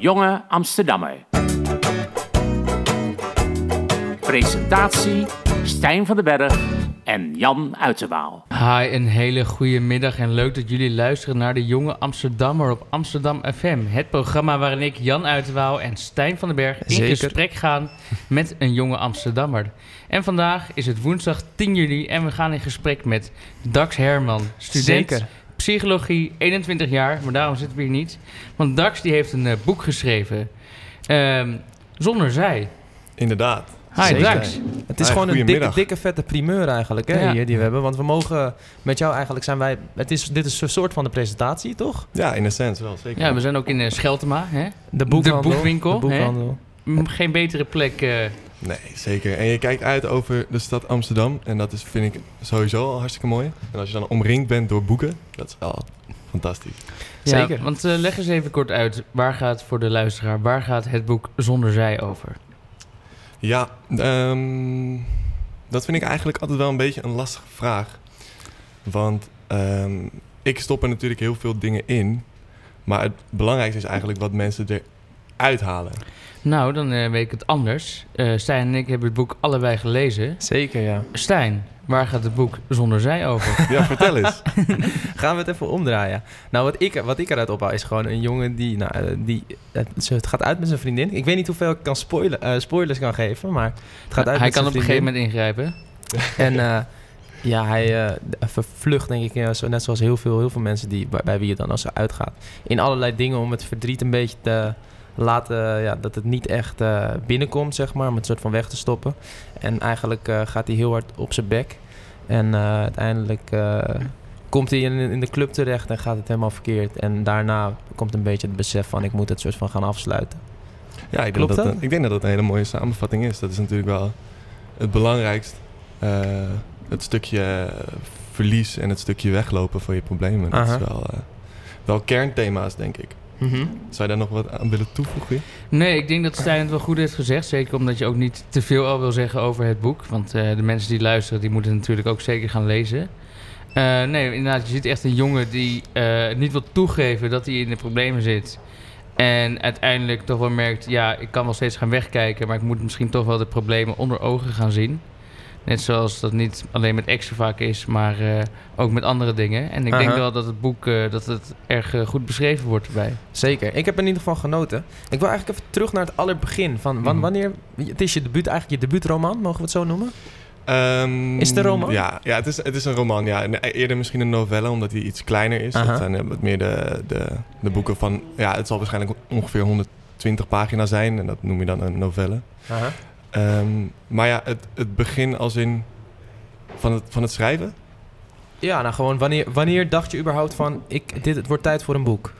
Jonge Amsterdammer. Presentatie Stijn van den Berg en Jan Uiterwaal. Hi, een hele goede middag en leuk dat jullie luisteren naar de Jonge Amsterdammer op Amsterdam FM. Het programma waarin ik, Jan Uiterwaal en Stijn van den Berg in Zeker. gesprek gaan met een jonge Amsterdammer. En vandaag is het woensdag 10 juli en we gaan in gesprek met Dax Herman, student Zeker. Psychologie, 21 jaar, maar daarom zitten we hier niet. Want Dax die heeft een eh, boek geschreven, ehm, Zonder Zij. Inderdaad. Hi. Dax. Het is Hi, gewoon een dikke, dikke vette primeur eigenlijk hè, Ja. hier die we hebben. Want we mogen met jou eigenlijk zijn wij... Het is, dit is een soort van de presentatie, toch? Ja, in essentie wel, zeker. Ja, we zijn ook in uh, Scheltema, hè? De boekhandel. boekwinkel, De boekhandel. M- Geen betere plek. eh, Nee, zeker. En je kijkt uit over de stad Amsterdam. En dat is, vind ik sowieso al hartstikke mooi. En als je dan omringd bent door boeken, dat is wel fantastisch. Ja, Zeker. Want eh, leg eens even kort uit, waar gaat voor de luisteraar, waar gaat het boek Zonder Zij over? Ja, ehm, dat vind ik eigenlijk altijd wel een beetje een lastige vraag. Want ehm, ik stop er natuurlijk heel veel dingen in. Maar het belangrijkste is eigenlijk wat mensen eruit halen. Nou, dan eh, weet ik het anders. Eh, Stijn en ik hebben het boek allebei gelezen. Zeker, ja. Stijn, waar gaat het boek Zonder Zij over? Ja, vertel eens. Gaan we het even omdraaien. Nou, wat ik, wat ik eruit ophaal is gewoon een jongen die... Nou, eh, die het, gaat uit met zijn vriendin. Ik weet niet hoeveel ik kan spoilen, eh, spoilers kan geven, maar het gaat uit Hij met kan zijn op een gegeven vriendin. moment ingrijpen. En eh, ja, hij eh, vervlucht denk ik, ja, zo, net zoals heel veel, heel veel mensen die, bij, bij wie het dan als ze uitgaat. In allerlei dingen om het verdriet een beetje te laten, ja, dat het niet echt eh, binnenkomt, zeg maar, om het soort van weg te stoppen. En eigenlijk eh, gaat hij heel hard op zijn bek. En eh, uiteindelijk komt hij in, in de club terecht en gaat het helemaal verkeerd. En daarna komt een beetje het besef van ik moet het soort van gaan afsluiten. Ja, ik denk, Klopt dat, dat? een- ik denk dat dat een hele mooie samenvatting is. Dat is natuurlijk wel het belangrijkst. het stukje verlies en het stukje weglopen van je problemen. Dat Aha. is wel, wel kernthema's, denk ik. Zou je daar nog wat aan willen toevoegen? Nee, ik denk dat Stijn het wel goed heeft gezegd. Zeker omdat je ook niet te veel al wil zeggen over het boek. Want eh, de mensen die luisteren, die moeten natuurlijk ook zeker gaan lezen. Eh, nee, inderdaad, je ziet echt een jongen die eh, niet wil toegeven dat hij in de problemen zit. En uiteindelijk toch wel merkt, ja, ik kan wel steeds gaan wegkijken, maar ik moet misschien toch wel de problemen onder ogen gaan zien. Net zoals dat niet alleen met extra vaak is, maar eh, ook met andere dingen. En ik denk wel dat het boek eh, dat het erg eh, goed beschreven wordt erbij. Zeker. Ik heb in ieder geval genoten. Ik wil eigenlijk even terug naar het allerbegin. Van wan- Mhm. wanneer... Het is je debuut, eigenlijk je debuutroman, mogen we het zo noemen? Ehm, Is het een roman? Ja, ja het, is, het is een roman. Ja. Eerder misschien een novelle, omdat die iets kleiner is. Dat zijn wat meer de, de, de boeken van... Ja, het zal waarschijnlijk ongeveer 120 pagina's zijn. En dat noem je dan een novelle. Ehm, maar ja, het, het begin als in... Van het, van het schrijven? Ja, nou gewoon, wanneer, wanneer dacht je überhaupt van... Ik, dit, het wordt tijd voor een boek?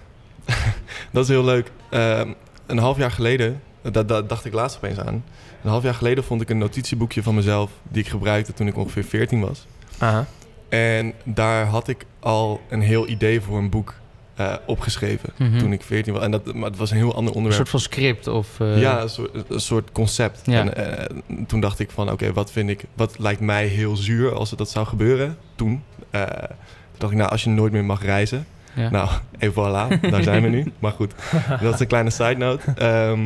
Dat is heel leuk. Ehm, een half jaar geleden, dat, dat dacht ik laatst opeens aan. Een half jaar geleden vond ik een notitieboekje van mezelf... die ik gebruikte toen ik ongeveer 14 was. Aha. En daar had ik al een heel idee voor een boek eh, opgeschreven Mhm. toen ik 14 was. En dat, maar het was een heel ander Een onderwerp. soort van script of... eh, ja, een soort, een soort concept. Ja. En eh, toen dacht ik van, oké, wat vind ik, wat lijkt mij heel zuur als het dat zou gebeuren? Toen, eh, toen dacht ik, nou, als je nooit meer mag reizen. ja. Nou, en voilà, daar zijn we nu. Maar goed, dat is een kleine side note. Ehm,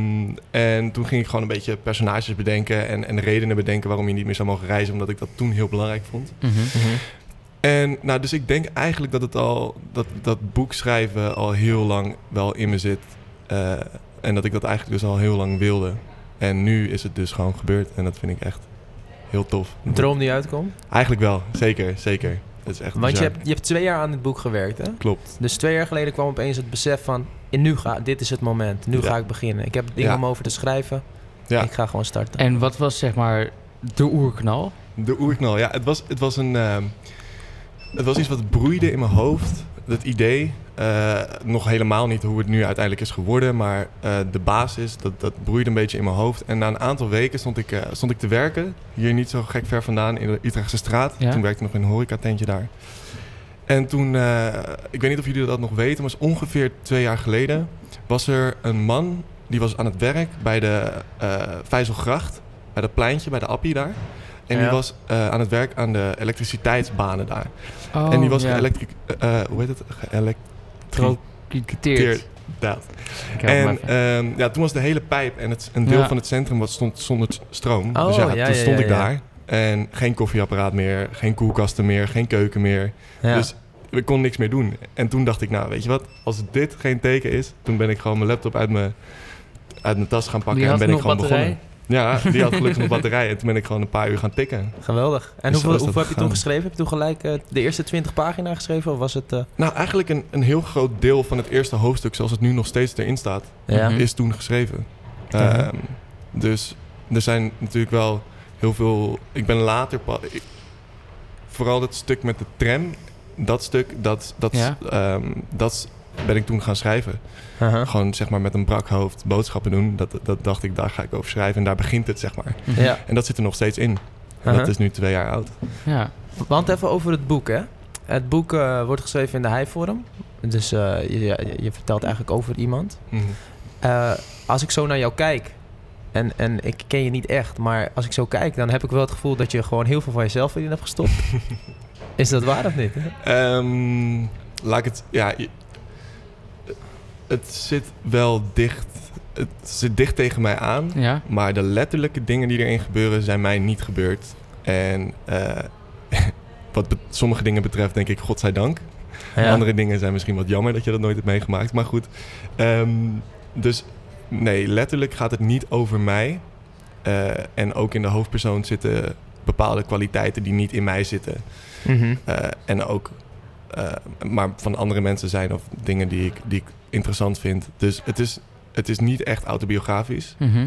en toen ging ik gewoon een beetje personages bedenken en, en redenen bedenken waarom je niet meer zou mogen reizen, omdat ik dat toen heel belangrijk vond. Mhm. En nou, dus ik denk eigenlijk dat het al dat, dat boek schrijven al heel lang wel in me zit. Eh, en dat ik dat eigenlijk dus al heel lang wilde. En nu is het dus gewoon gebeurd. En dat vind ik echt heel tof. Een droom die uitkomt? Eigenlijk wel, zeker, zeker. Het is echt Want je hebt, je hebt twee jaar aan dit boek gewerkt, hè? Klopt. Dus twee jaar geleden kwam opeens het besef van... En nu ga, dit is het moment. Nu Ja. ga ik beginnen. Ik heb dingen Ja. om over te schrijven. Ja. Ik ga gewoon starten. En wat was zeg maar de oerknal? De oerknal, ja. Het was, het was een... ehm, het was iets wat broeide in mijn hoofd. Het idee, eh, nog helemaal niet hoe het nu uiteindelijk is geworden, maar eh, de basis, dat, dat broeide een beetje in mijn hoofd. En na een aantal weken stond ik, eh, stond ik te werken, hier niet zo gek ver vandaan, in de Utrechtse straat. Ja. Toen werkte ik nog in een horecatentje daar. En toen, ik weet niet of jullie dat nog weten, maar ongeveer twee jaar geleden, was er een man, die was aan het werk bij de Vijzelgracht, bij dat pleintje, bij de Appie daar. En die was eh, aan het werk aan de elektriciteitsbanen daar. Oh, en die was ja. geëlectric... eh, hoe heet het? Dat. En ehm, ja, toen was de hele pijp en het, een deel Ja. van het centrum wat stond zonder stroom. Oh, dus ja, ja, toen stond ik daar. En geen koffieapparaat meer, geen koelkasten meer, geen keuken meer. Ja. Dus we kon niks meer doen. En toen dacht ik, nou weet je wat, als dit geen teken is, toen ben ik gewoon mijn laptop uit mijn, uit mijn tas gaan pakken en ben ik gewoon batterij. begonnen. Ja, die had gelukkig nog batterij en toen ben ik gewoon een paar uur gaan tikken. Geweldig. En Dus hoeveel, hoeveel heb je toen geschreven? Heb je toen gelijk eh, de eerste 20 pagina's geschreven? Of was het... eh, Nou, eigenlijk een, een heel groot deel van het eerste hoofdstuk, zoals het nu nog steeds erin staat, ja. Mhm. is toen geschreven. Ja. Ehm, dus er zijn natuurlijk wel heel veel. Ik ben later. pa- ik- vooral dat stuk met de tram, dat stuk, dat, dat, Ja. ehm, dat ben ik toen gaan schrijven. Gewoon zeg maar met een brak hoofd boodschappen doen. Dat, dat dacht ik, daar ga ik over schrijven. En daar begint het, zeg maar. Mhm. Ja. En dat zit er nog steeds in. En dat is nu twee jaar oud. Ja. Want even over het boek, hè. Het boek eh, wordt geschreven in de Hijforum. Dus eh, je, je, je vertelt eigenlijk over iemand. Eh, als ik zo naar jou kijk, en, en ik ken je niet echt, maar als ik zo kijk, dan heb ik wel het gevoel dat je gewoon heel veel van jezelf erin hebt gestopt. Is dat waar of niet? Ehm, laat ik het. Ja, het zit wel dicht. Het zit dicht tegen mij aan. Ja. Maar de letterlijke dingen die erin gebeuren zijn mij niet gebeurd. En eh, wat sommige dingen betreft denk ik, godzijdank. Andere dingen zijn misschien wat jammer dat je dat nooit hebt meegemaakt. Maar goed. Ehm, dus nee, letterlijk gaat het niet over mij. Eh, en ook in de hoofdpersoon zitten bepaalde kwaliteiten die niet in mij zitten. Mhm. Eh, en ook, maar van andere mensen zijn of dingen die ik, die ik interessant vind. Dus het is, het is niet echt autobiografisch. Mhm.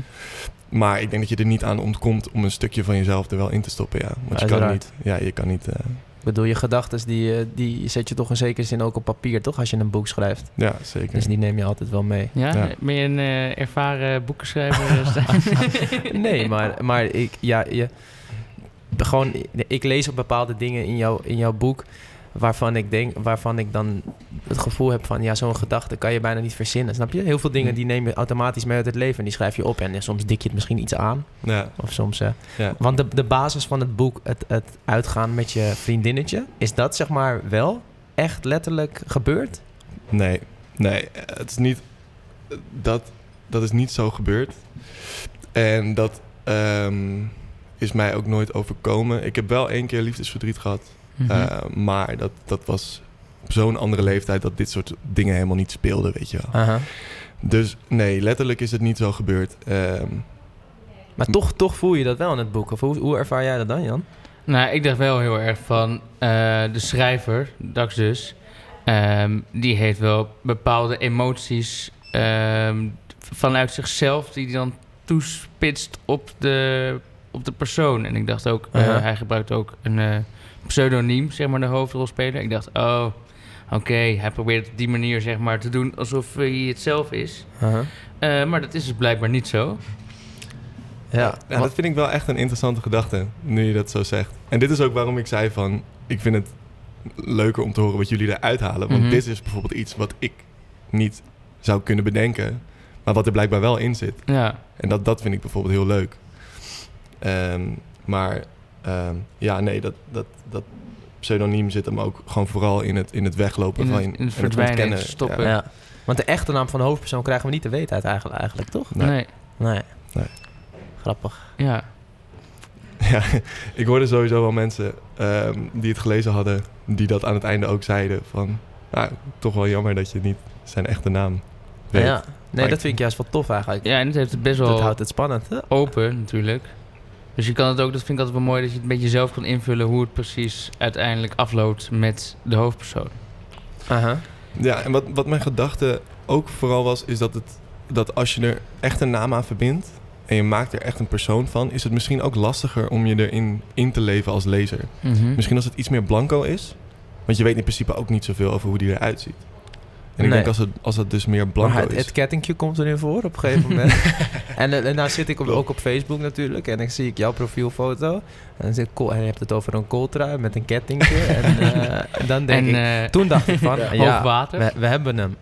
Maar ik denk dat je er niet aan ontkomt om een stukje van jezelf er wel in te stoppen. Ja. Want je kan niet. Ja, je kan niet. eh, Ik bedoel, je gedachten die, eh, die zet je toch in zekere zin ook op papier, toch? Als je een boek schrijft. ja, zeker. Dus die neem je altijd wel mee. Ja? Ja. Ben je een eh, ervaren boekenschrijver? Nee, maar, maar ik, ja, je, gewoon, ik lees op bepaalde dingen in, jou, in jouw boek waarvan ik denk, waarvan ik dan het gevoel heb van, ja, zo'n gedachte kan je bijna niet verzinnen, snap je? Heel veel dingen die neem je automatisch mee uit het leven en die schrijf je op en soms dik je het misschien iets aan, Ja, of soms, ja. want de, de basis van het boek, het, het uitgaan met je vriendinnetje, is dat zeg maar wel echt letterlijk gebeurd? Nee, nee, het is niet. Dat, dat is niet zo gebeurd. En dat ehm, is mij ook nooit overkomen. Ik heb wel één keer liefdesverdriet gehad. Mhm. Eh, maar dat, dat was op zo'n andere leeftijd dat dit soort dingen helemaal niet speelden, weet je wel. Aha. Dus nee, letterlijk is het niet zo gebeurd. Ehm, Maar toch, toch voel je dat wel in het boek, of hoe, hoe ervaar jij dat dan, Jan? Nou, ik dacht wel heel erg van eh, de schrijver, Dax dus, ehm, die heeft wel bepaalde emoties ehm, vanuit zichzelf die hij dan toespitst op de, op de persoon. En ik dacht ook, eh, Uh-huh. hij gebruikt ook een eh, pseudoniem, zeg maar, de hoofdrolspeler. Ik dacht, oh, oké, hij probeert op die manier, zeg maar, te doen alsof hij het zelf is. Aha. Eh, maar dat is dus blijkbaar niet zo. Ja, dat vind ik wel echt een interessante gedachte, nu je dat zo zegt. En dit is ook waarom ik zei van, ik vind het leuker om te horen wat jullie eruit halen. Want Mhm. dit is bijvoorbeeld iets wat ik niet zou kunnen bedenken, maar wat er blijkbaar wel in zit. Ja, En dat, dat vind ik bijvoorbeeld heel leuk. Ehm, maar ehm, ja, nee, dat, dat, dat pseudoniem zit hem ook gewoon vooral in het, in het weglopen In van het- in het en verdwijnen, het stoppen. Ja. Ja. Want de echte naam van de hoofdpersoon krijgen we niet te weten uit eigenlijk, eigenlijk toch? Nee. nee, Nee. Nee. Grappig. ja. Ja, ik hoorde sowieso wel mensen ehm, die het gelezen hadden, die dat aan het einde ook zeiden van, nou, toch wel jammer dat je niet zijn echte naam weet. Ja. Nee, Maar dat ik- vind ik juist wel tof eigenlijk. Ja, en het heeft het best wel Dat houdt het spannend. hè? open natuurlijk. Dus je kan het ook, dat vind ik altijd wel mooi, dat je het een beetje zelf kan invullen hoe het precies uiteindelijk afloopt met de hoofdpersoon. Aha. Ja, en wat, wat mijn gedachte ook vooral was, is dat, het, dat als je er echt een naam aan verbindt en je maakt er echt een persoon van, is het misschien ook lastiger om je erin in te leven als lezer. Mhm. Misschien als het iets meer blanco is, want je weet in principe ook niet zoveel over hoe die eruit ziet. En ik Nee. denk als het, als het dus meer Maar blanco het, is. het kettingje komt er nu voor op een gegeven moment. en, eh, en nou zit ik op, ook op Facebook natuurlijk. En dan zie ik jouw profielfoto. En dan, zit Col- en je hebt het over een kooltrui met een kettingje. en eh, dan denk En ik... eh Toen dacht ik van, hoog ja, water. we, we hebben hem.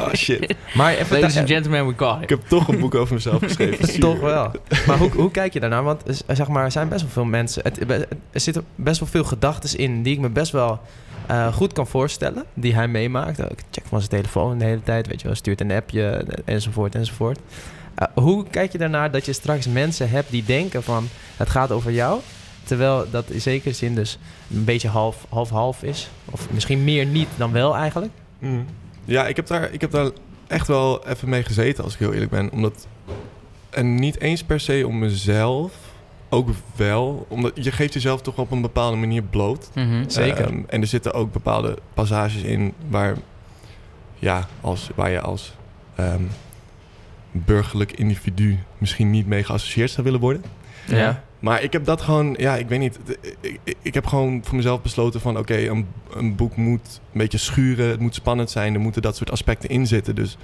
oh shit, Maar even Ladies and gentlemen, we got ik it. heb toch een boek over mezelf geschreven. Toch wel. Maar hoe, hoe kijk je daarnaar? Want zeg maar, er zijn best wel veel mensen. Het, er zitten best wel veel gedachten in die ik me best wel eh, goed kan voorstellen. die hij meemaakt. Ik check van zijn telefoon de hele tijd, weet je wel, stuurt een appje eh, enzovoort enzovoort. Eh, hoe kijk je daarnaar dat je straks mensen hebt die denken van het gaat over jou, terwijl dat in zekere zin dus een beetje half- half-half is? Of misschien meer niet dan wel eigenlijk? Mm. Ja, ik heb, daar, ik heb daar echt wel even mee gezeten, als ik heel eerlijk ben. Omdat, en niet eens per se om mezelf, ook wel. Omdat je geeft jezelf toch op een bepaalde manier bloot. Mhm. Zeker. Ehm, en er zitten ook bepaalde passages in waar, ja, als, waar je als ehm, burgerlijk individu misschien niet mee geassocieerd zou willen worden. Ja. Maar ik heb dat gewoon, ja, ik weet niet. Ik, ik, heb gewoon voor mezelf besloten van, oké, een, een boek moet een beetje schuren. Het moet spannend zijn. Er moeten dat soort aspecten in zitten. Dus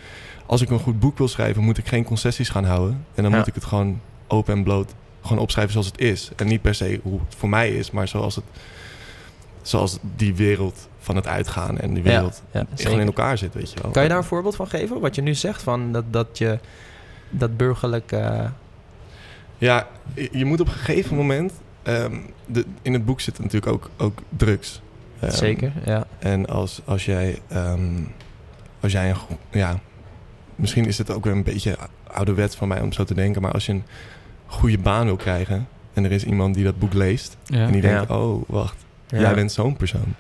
als ik een goed boek wil schrijven, moet ik geen concessies gaan houden. En dan Ja. moet ik het gewoon open en bloot gewoon opschrijven zoals het is. En niet per se hoe het voor mij is, maar zoals het, zoals die wereld van het uitgaan en die wereld ja, gewoon in elkaar zit, weet je wel. Kan je daar een voorbeeld van geven? Wat je nu zegt, van dat, dat je dat burgerlijk... Ja, je moet op een gegeven moment. ehm, de, in het boek zitten natuurlijk ook, ook drugs. Ehm, zeker, ja. En als, als jij. ehm, als jij een. Ja, misschien is het ook weer een beetje ouderwets van mij om zo te denken. Maar als je een goede baan wil krijgen. En er is iemand die dat boek leest. Ja. En die denkt: Ja. oh, wacht, ja. jij bent zo'n persoon.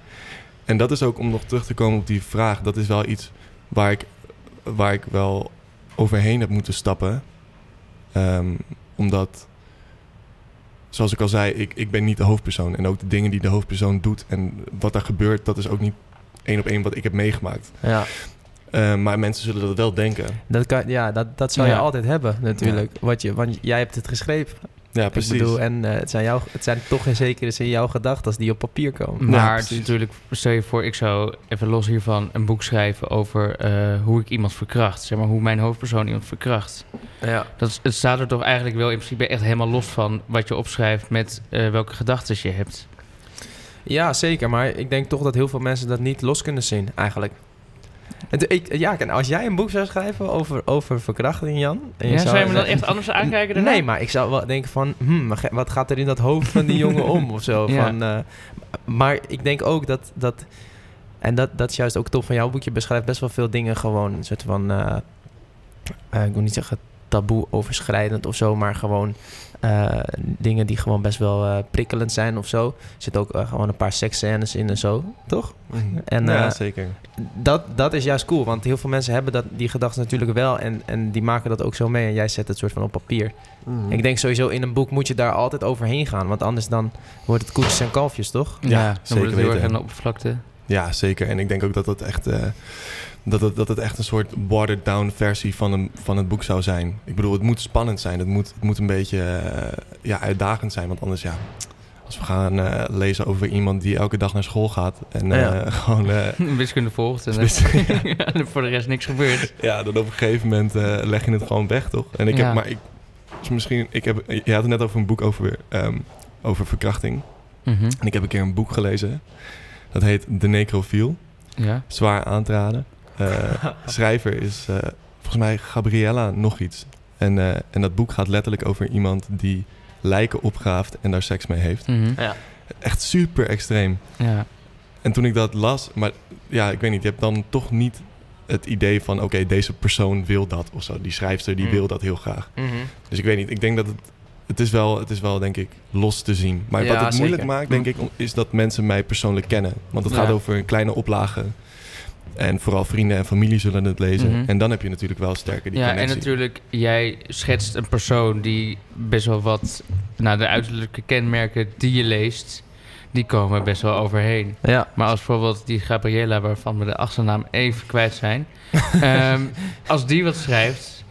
En dat is ook om nog terug te komen op die vraag. Dat is wel iets waar ik, waar ik wel overheen heb moeten stappen. Ehm, omdat, zoals ik al zei, ik, ik ben niet de hoofdpersoon. En ook de dingen die de hoofdpersoon doet en wat er gebeurt, dat is ook niet één op één wat ik heb meegemaakt. Ja, Ehm, maar mensen zullen dat wel denken. dat, kan, ja dat, dat zou je altijd hebben natuurlijk. Wat je, want jij hebt het geschreven. Ja, precies. Ik bedoel, en eh, het, zijn jouw, het zijn toch in zekere zin jouw gedachten als die op papier komen. Maar Ja, het is precies. natuurlijk, stel je voor, ik zou even los hiervan een boek schrijven over eh, hoe ik iemand verkracht. Zeg maar hoe mijn hoofdpersoon iemand verkracht. Ja. Dat, is- het staat er toch eigenlijk wel in principe echt helemaal los van wat je opschrijft met eh, welke gedachten je hebt. ja, zeker. Maar ik denk toch dat heel veel mensen dat niet los kunnen zien, eigenlijk. Ik, ja, als jij een boek zou schrijven over, over verkrachting, Jan... en Ja, zou je me dan echt anders aankijken daarna? Nee, maar ik zou wel denken van... Hmm, wat ga- wat gaat er in dat hoofd van die jongen om of zo? Ja. Van, eh, maar ik denk ook dat... dat en dat, dat is juist ook tof van jouw boekje. beschrijft best wel veel dingen gewoon een soort van... eh, eh, ik wil niet zeggen taboe overschrijdend of zo... maar gewoon eh, dingen die gewoon best wel eh, prikkelend zijn of zo. Er zitten ook eh, gewoon een paar seksscènes in en zo, toch? Mhm. En, ja, zeker. Dat, dat is juist cool, want heel veel mensen hebben dat, die gedachten natuurlijk wel... En, en die maken dat ook zo mee en jij zet het soort van op papier. Mhm. Ik denk sowieso in een boek moet je daar altijd overheen gaan. Want anders dan wordt het koetjes en kalfjes, toch? Ja, Ja, dan zeker wordt het heel erg weten. aan de oppervlakte. Ja, zeker. En ik denk ook dat het echt, eh, dat het, dat het echt een soort watered down versie van, een, van het boek zou zijn. Ik bedoel, het moet spannend zijn. Het moet, het moet een beetje eh, ja, uitdagend zijn. Want anders, ja, als we gaan eh, lezen over iemand die elke dag naar school gaat en eh, Ja. gewoon, eh, Wiskunde volgt en, ja, voor de rest niks gebeurt. ja, dan op een gegeven moment leg je het gewoon weg, toch? En ik heb, maar ik, dus misschien, ik heb, je had het net over een boek over, ehm, over verkrachting. Mhm. En ik heb een keer een boek gelezen. Dat heet De Necrofiel. Ja. zwaar aantraden. Eh, schrijver is eh, volgens mij Gabriella nog iets. En, eh, en dat boek gaat letterlijk over iemand die lijken opgraaft en daar seks mee heeft. Mhm. Ja. Echt super extreem. ja. En toen ik dat las, maar ja, ik weet niet, je hebt dan toch niet het idee van, oké, deze persoon wil dat of zo. Die schrijfster, die Mm. wil dat heel graag. Dus ik weet niet, ik denk dat het, het is wel, het is wel, denk ik, los te zien. Maar Ja, wat het moeilijk zeker. maakt, denk ik, om- is dat mensen mij persoonlijk kennen. Want het Ja. gaat over een kleine oplage. En vooral vrienden en familie zullen het lezen. Mhm. En dan heb je natuurlijk wel sterker die Ja, en natuurlijk, jij schetst een persoon die best wel wat... Nou, de uiterlijke kenmerken die je leest, die komen best wel overheen. Ja. Maar als bijvoorbeeld die Gabriella, waarvan we de achternaam even kwijt zijn... ehm, als die wat schrijft...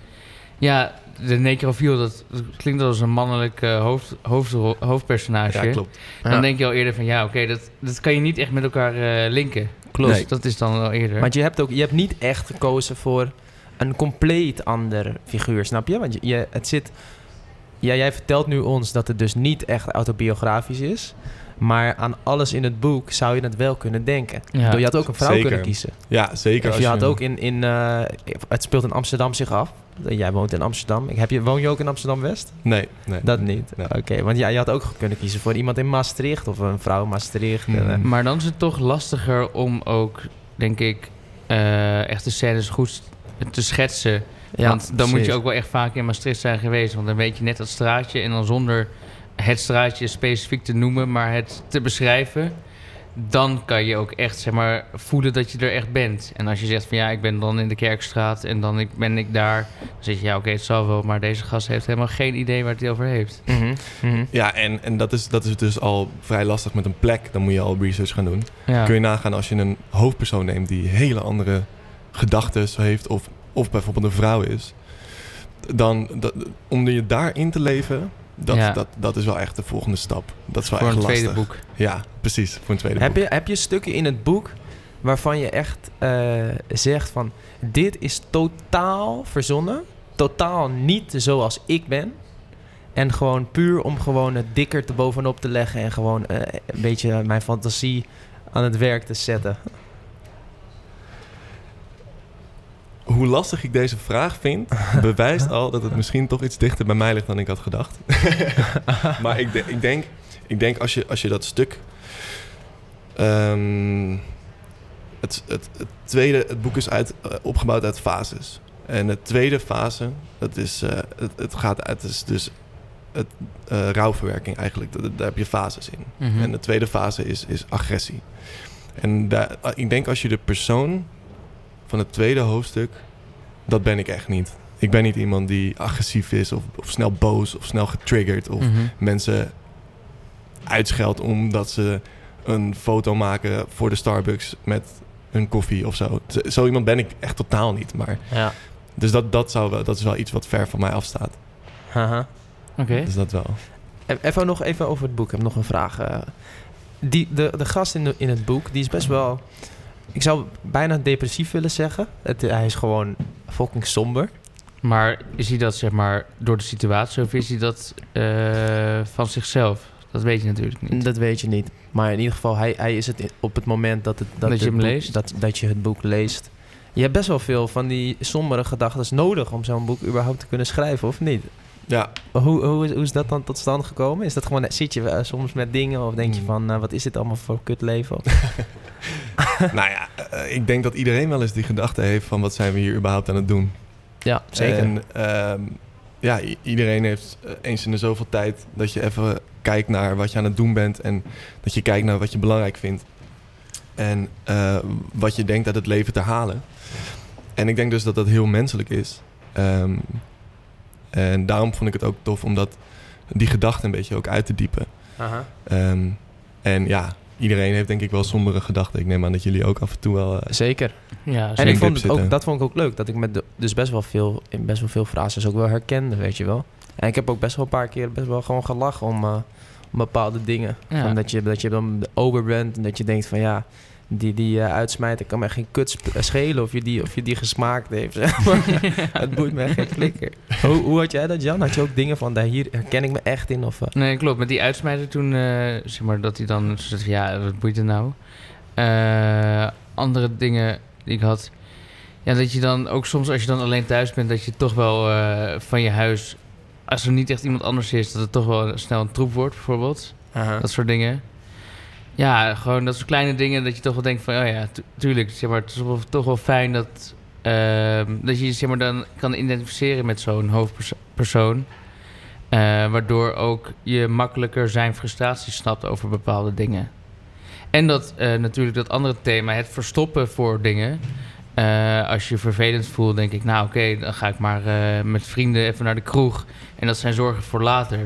Ja, de necrofiel, dat, dat klinkt als een mannelijk eh, hoofd, hoofdrol- hoofdpersonage. Ja, klopt. Dan Ja. denk je al eerder van, ja, oké, dat, dat kan je niet echt met elkaar eh, linken. Klopt. Dat is dan al eerder. Want je hebt, ook, je hebt niet echt gekozen voor een compleet ander figuur, snap je? Want je, je- het zit... Ja, jij vertelt nu ons dat het dus niet echt autobiografisch is. Maar aan alles in het boek zou je het wel kunnen denken. Ja. Je had ook een vrouw Zeker. kunnen kiezen. Ja, zeker. Of als je had ook in... in eh, het speelt in Amsterdam zich af. Jij woont in Amsterdam. Heb je, woon je ook in Amsterdam-West? Nee, nee. Dat niet. Nee. Oké, want ja, je had ook kunnen kiezen voor iemand in Maastricht of een vrouw in Maastricht. En, eh, Maar dan is het toch lastiger om ook, denk ik, eh echt de scènes goed te schetsen. ja, want dan moet je ook wel echt vaak in Maastricht zijn geweest. Want dan weet je net dat straatje en dan zonder het straatje specifiek te noemen, maar het te beschrijven. Dan kan je ook echt zeg maar, voelen dat je er echt bent. En als je zegt van ja, ik ben dan in de Kerkstraat en dan ik, ben ik daar. Dan zeg je ja, oké, het zal wel. Maar deze gast heeft helemaal geen idee waar het hij over heeft. Mhm, mhm. Ja, en, en dat, is, dat is dus al vrij lastig met een plek. Dan moet je al research gaan doen. Ja. Kun je nagaan als je een hoofdpersoon neemt die hele andere gedachten heeft, of, of bijvoorbeeld een vrouw is, dan dat, om je daarin te leven, dat, Ja. dat, dat is wel echt de volgende stap. Dat is wel voor echt een lastig. tweede boek. Ja, precies, voor een tweede Heb, boek. je, heb je stukken in het boek waarvan je echt eh, zegt van... Dit is totaal verzonnen. Totaal niet zoals ik ben. En gewoon puur om gewoon het dikker te bovenop te leggen... en gewoon eh, een beetje mijn fantasie aan het werk te zetten. Hoe lastig ik deze vraag vind, bewijst al dat het misschien toch iets dichter bij mij ligt dan ik had gedacht. maar ik, de- ik denk, ik denk als, je, als je dat stuk. ehm, het, het, het tweede, het boek is uit, eh, opgebouwd uit fases. En de tweede fase, dat is, eh, het, het gaat uit, het is dus het, eh, rouwverwerking eigenlijk. Dat- Daar heb je fases in. Mhm. En de tweede fase is, is agressie. En daar, ik denk als je de persoon van het tweede hoofdstuk, dat ben ik echt niet. Ik ben niet iemand die agressief is of, of snel boos of snel getriggerd of Mhm. mensen uitscheldt omdat ze een foto maken voor de Starbucks met hun koffie of zo. Zo, iemand ben ik echt totaal niet. Maar, Ja. dus dat, dat, zou wel, dat is wel iets wat ver van mij afstaat. Haha. Oké. Dus dat wel. E- Even nog even over het boek. Ik heb nog een vraag. eh. die, de, de gast in, de, in het boek, die is best wel... Ik zou bijna depressief willen zeggen. Het, hij is gewoon fucking somber. Maar is hij dat zeg maar door de situatie of is hij dat eh, van zichzelf? Dat weet je natuurlijk niet. Dat weet je niet. Maar in ieder geval, hij, hij is het op het moment dat, het, dat, Dat je het hem boek- leest? Dat, dat je het boek leest. Je hebt best wel veel van die sombere gedachten nodig om zo'n boek überhaupt te kunnen schrijven, of niet? Ja, Hoe, hoe, is, hoe is dat dan tot stand gekomen? Is dat gewoon, zit je eh, soms met dingen of denk je Hmm. van, eh, wat is dit allemaal voor kutleven? nou ja, eh, ik denk dat iedereen wel eens die gedachte heeft van wat zijn we hier überhaupt aan het doen. ja, zeker. En ehm, ja, iedereen heeft eh, eens in de zoveel tijd dat je even kijkt naar wat je aan het doen bent en dat je kijkt naar wat je belangrijk vindt. En eh, wat je denkt uit het leven te halen. En ik denk dus dat dat heel menselijk is. Ehm, en daarom vond ik het ook tof om dat, die gedachte een beetje ook uit te diepen. Aha. Ehm, en ja, iedereen heeft denk ik wel sombere gedachten. Ik neem aan dat jullie ook af en toe wel... eh, Zeker. Ja, En ik vond het zitten. ook, dat vond ik ook leuk. Dat ik met de, dus best wel veel, in best wel veel frases ook wel herkende, weet je wel. En ik heb ook best wel een paar keer best wel gewoon gelachen om, eh, om bepaalde dingen. Ja. Van dat, je, dat je dan over bent en dat je denkt van ja, die, die eh, uitsmijter kan me geen kut sp- schelen of je die, of je die gesmaakt heeft. zeg maar. het boeit me echt geen flikker. hoe, hoe had jij dat, Jan? Had je ook dingen van, daar hier herken ik me echt in? Of, eh? Nee, klopt. Met die uitsmijter toen, eh, zeg maar, dat hij dan ja, wat boeit het nou? Eh, andere dingen die ik had. Ja, dat je dan ook soms als je dan alleen thuis bent, dat je toch wel eh, van je huis, als er niet echt iemand anders is, dat het toch wel snel een troep wordt, bijvoorbeeld. Dat soort dingen. Ja, gewoon dat soort kleine dingen dat je toch wel denkt van, oh ja, tu- tuurlijk, zeg maar, het is wel, toch wel fijn dat, ehm, dat je je zeg maar, dan kan identificeren met zo'n hoofdpersoon. Eh, waardoor ook je makkelijker zijn frustratie snapt over bepaalde dingen. En dat eh, natuurlijk dat andere thema, het verstoppen voor dingen. Eh, als je je vervelend voelt, denk ik, nou oké, dan ga ik maar met vrienden even naar de kroeg. En dat zijn zorgen voor later.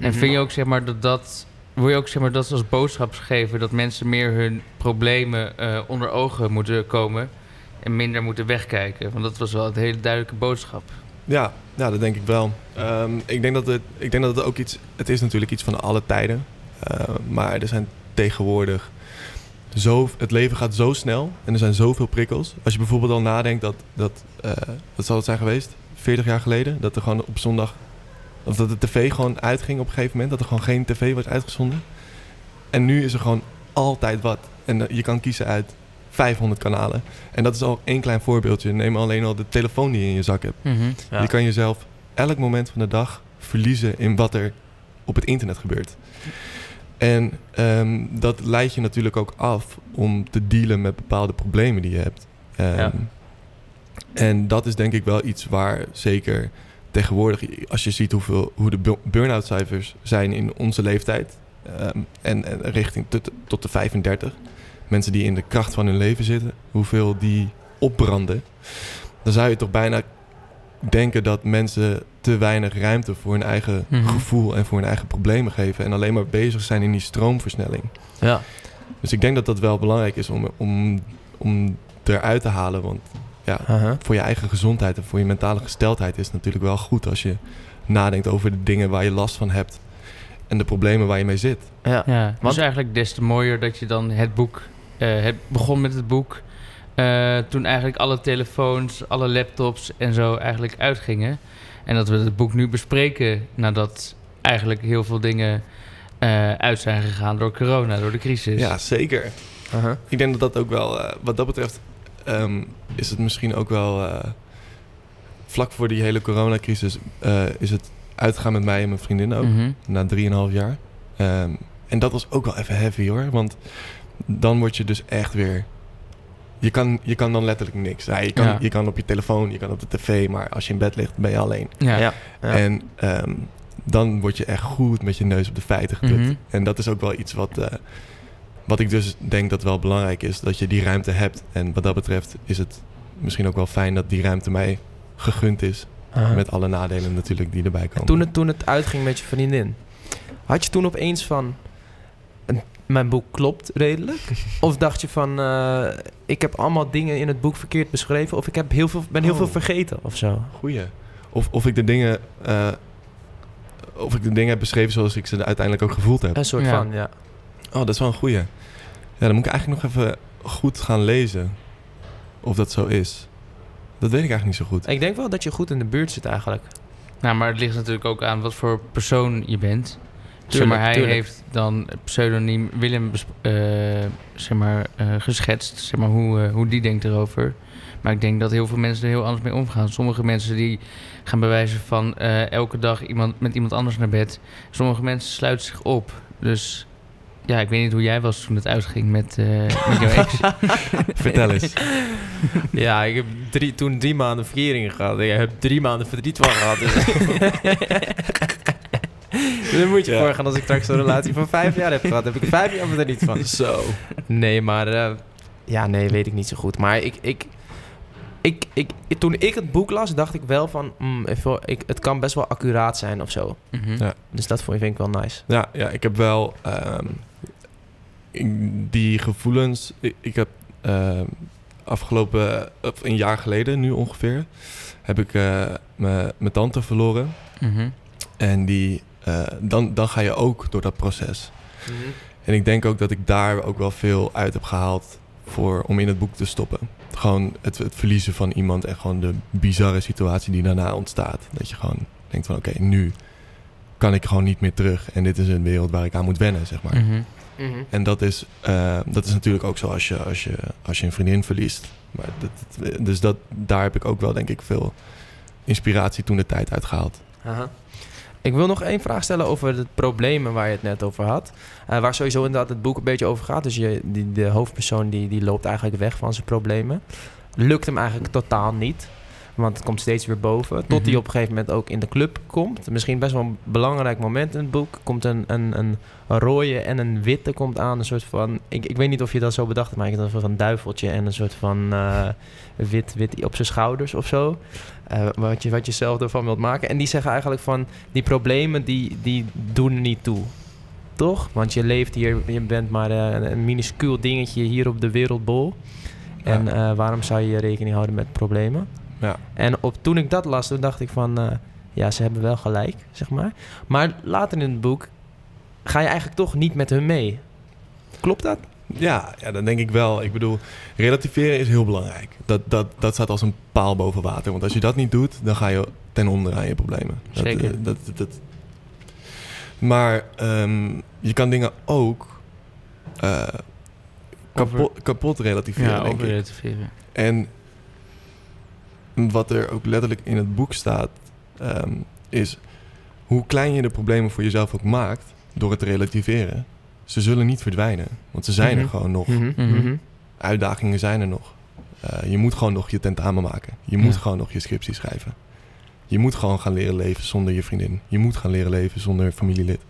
En Mhm. vind je ook, zeg maar, dat dat... Wil je ook, zeg maar, dat als boodschap geven... dat mensen meer hun problemen eh, onder ogen moeten komen... en minder moeten wegkijken? Want dat was wel een hele duidelijke boodschap. Ja, ja, dat denk ik wel. Ehm, ik, denk dat het, ik denk dat het ook iets... Het is natuurlijk iets van alle tijden. Eh, maar er zijn tegenwoordig... Zo, het leven gaat zo snel en er zijn zoveel prikkels. Als je bijvoorbeeld al nadenkt dat... dat eh, wat zal het zijn geweest? 40 jaar geleden? Dat er gewoon op zondag... Of dat de tv gewoon uitging op een gegeven moment. Dat er gewoon geen tv wordt uitgezonden. En nu is er gewoon altijd wat. En eh, je kan kiezen uit 500 kanalen. En dat is al één klein voorbeeldje. Neem alleen al de telefoon die je in je zak hebt. Mhm. Ja. Je kan jezelf elk moment van de dag verliezen in wat er op het internet gebeurt. En ehm, dat leidt je natuurlijk ook af om te dealen met bepaalde problemen die je hebt. Ehm, Ja. En dat is denk ik wel iets waar zeker tegenwoordig, als je ziet hoeveel, hoe de bu- burn-out cijfers zijn in onze leeftijd ehm, en, en richting tot, tot de 35, mensen die in de kracht van hun leven zitten, hoeveel die opbranden, dan zou je toch bijna denken dat mensen te weinig ruimte voor hun eigen Mhm. gevoel en voor hun eigen problemen geven en alleen maar bezig zijn in die stroomversnelling. Ja. Dus ik denk dat dat wel belangrijk is om, om, om eruit te halen. Want ja, Aha. voor je eigen gezondheid en voor je mentale gesteldheid is het natuurlijk wel goed als je nadenkt over de dingen waar je last van hebt. En de problemen waar je mee zit. Ja. Ja, het Want- is eigenlijk des te mooier dat je dan het boek... eh het begon met het boek... eh, toen eigenlijk alle telefoons, alle laptops en zo eigenlijk uitgingen. En dat we het boek nu bespreken nadat eigenlijk heel veel dingen eh, uit zijn gegaan door corona, door de crisis. Ja, zeker. Aha. Ik denk dat dat ook wel, eh, wat dat betreft, ehm, is het misschien ook wel eh, vlak voor die hele coronacrisis, eh, is het uitgaan met mij en mijn vriendin ook. Mhm. na 3,5 jaar. Ehm, en dat was ook wel even heavy hoor. Want dan word je dus echt weer. Je kan, je kan dan letterlijk niks. Ja, je, kan, Ja. je kan op je telefoon, je kan op de tv, maar als je in bed ligt, ben je alleen. Ja. Ja. Ja. En ehm, dan word je echt goed met je neus op de feiten gedrukt. Mhm. En dat is ook wel iets wat, eh, wat ik dus denk dat wel belangrijk is. Dat je die ruimte hebt. En wat dat betreft is het misschien ook wel fijn dat die ruimte mij gegund is. Aha. Met alle nadelen natuurlijk die erbij komen. Toen het, toen het uitging met je vriendin, had je toen opeens van... "Een- Mijn boek klopt redelijk? of dacht je van... eh, ik heb allemaal dingen in het boek verkeerd beschreven... of ik heb heel veel, ben heel Oh. veel vergeten of zo? Goeie. Of, of ik de dingen. eh, of ik de dingen heb beschreven zoals ik ze uiteindelijk ook gevoeld heb. Een soort Ja. van, ja. Oh, dat is wel een goeie. Ja, dan moet ik eigenlijk nog even goed gaan lezen. Of dat zo is. Dat weet ik eigenlijk niet zo goed. Ik denk wel dat je goed in de buurt zit eigenlijk. Nou, maar het ligt natuurlijk ook aan wat voor persoon je bent. zeg Tuurlijk, maar, hij tuurlijk. heeft dan pseudoniem Willem eh, zeg maar, eh, geschetst. Zeg maar, hoe, eh, hoe die denkt erover. Maar ik denk dat heel veel mensen er heel anders mee omgaan. Sommige mensen die gaan bewijzen van eh, elke dag iemand, met iemand anders naar bed. Sommige mensen sluiten zich op. Dus ja, ik weet niet hoe jij was toen het uitging met, eh, met jouw ex. Vertel eens. Ja, ik heb drie, toen drie maanden verkering gehad. Ik heb drie maanden verdriet van gehad. Dus. Dan moet je Ja. voorgaan als ik straks een relatie van vijf jaar heb gehad. Heb ik er vijf jaar verdriet van. Zo. Nee, maar... eh, ja, nee, weet ik niet zo goed. Maar ik... ik ik, ik, toen ik het boek las, dacht ik wel van... mm, ik, het kan best wel accuraat zijn of zo. Mhm. Ja. Dus dat vond, vind ik wel nice. Ja, ja ik heb wel ehm, ik- die gevoelens. Ik, ik heb ehm, afgelopen, of een jaar geleden nu ongeveer, heb ik eh, me- mijn tante verloren. Mhm. En die, eh, dan, dan ga je ook door dat proces. En ik denk ook dat ik daar ook wel veel uit heb gehaald voor, om in het boek te stoppen. Gewoon het, het verliezen van iemand en gewoon de bizarre situatie die daarna ontstaat. Dat je gewoon denkt van oké, nu kan ik gewoon niet meer terug. En dit is een wereld waar ik aan moet wennen, zeg maar. Mhm. Mhm. En dat is, eh, dat is natuurlijk ook zo als je, als je, als je een vriendin verliest. Maar dat, dat- dus dat, daar heb ik ook wel denk ik veel inspiratie toen de tijd uitgehaald. Aha. Ik wil nog één vraag stellen over de problemen waar je het net over had. Eh, waar sowieso inderdaad het boek een beetje over gaat. Dus je, die, de hoofdpersoon die, die loopt eigenlijk weg van zijn problemen. Lukt hem eigenlijk totaal niet. Want het komt steeds weer boven. Tot hij Mhm. op een gegeven moment ook in de club komt. Misschien best wel een belangrijk moment in het boek. Komt een, een, een rode en een witte komt aan. Een soort van... Ik, ik weet niet of je dat zo bedacht hebt. Maar ik een soort van duiveltje en een soort van eh, wit, wit op zijn schouders of zo. Eh, wat, je, wat je zelf ervan wilt maken. En die zeggen eigenlijk van... Die problemen die, die doen er niet toe. Toch? Want je leeft hier... Je bent maar eh, een, een minuscuul dingetje hier op de wereldbol. En waarom zou je rekening houden met problemen? Ja. En op, toen ik dat las, toen dacht ik van... eh, ja, ze hebben wel gelijk, zeg maar. Maar later in het boek ga je eigenlijk toch niet met hun mee. Klopt dat? Ja, ja, dat denk ik wel. Ik bedoel, relativeren is heel belangrijk. Dat, dat, dat staat als een paal boven water. Want als je dat niet doet, dan ga je ten onder aan je problemen. Dat, Zeker. eh, Dat, dat, dat- Maar ehm, je kan dingen ook eh, kapot, kapot relativeren, Ja, denk over ik. relativeren. En wat er ook letterlijk in het boek staat, ehm, is hoe klein je de problemen voor jezelf ook maakt door het te relativeren. Ze zullen niet verdwijnen, want ze zijn er Mhm. gewoon nog. Mhm, Mhm. Uitdagingen zijn er nog. Eh, je moet gewoon nog je tentamen maken. Je moet Ja. gewoon nog je scriptie schrijven. Je moet gewoon gaan leren leven zonder je vriendin. Je moet gaan leren leven zonder familielid.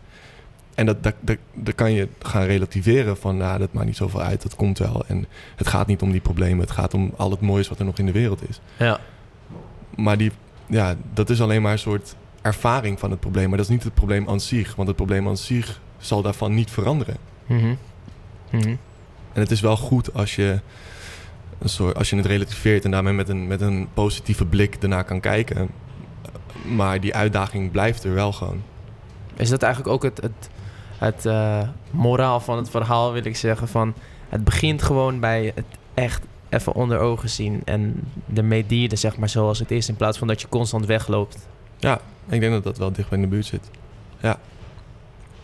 En dat, dat, dat, dat kan je gaan relativeren van, nou, dat maakt niet zoveel uit, dat komt wel. En het gaat niet om die problemen, het gaat om al het moois wat er nog in de wereld is. Ja. Maar die, ja, dat is alleen maar een soort ervaring van het probleem. Maar dat is niet het probleem aan zich, want het probleem aan zich zal daarvan niet veranderen. Mhm. Mhm. En het is wel goed als je, een soort, als je het relativeert en daarmee met een, met een positieve blik ernaar kan kijken. Maar die uitdaging blijft er wel gewoon. Is dat eigenlijk ook het, het, het eh, moraal van het verhaal, wil ik zeggen? Van, het begint gewoon bij het echt even onder ogen zien en ermee dieren, zeg maar, zoals het is, in plaats van dat je constant wegloopt. Ja, ik denk dat dat wel dicht bij in de buurt zit. Ja.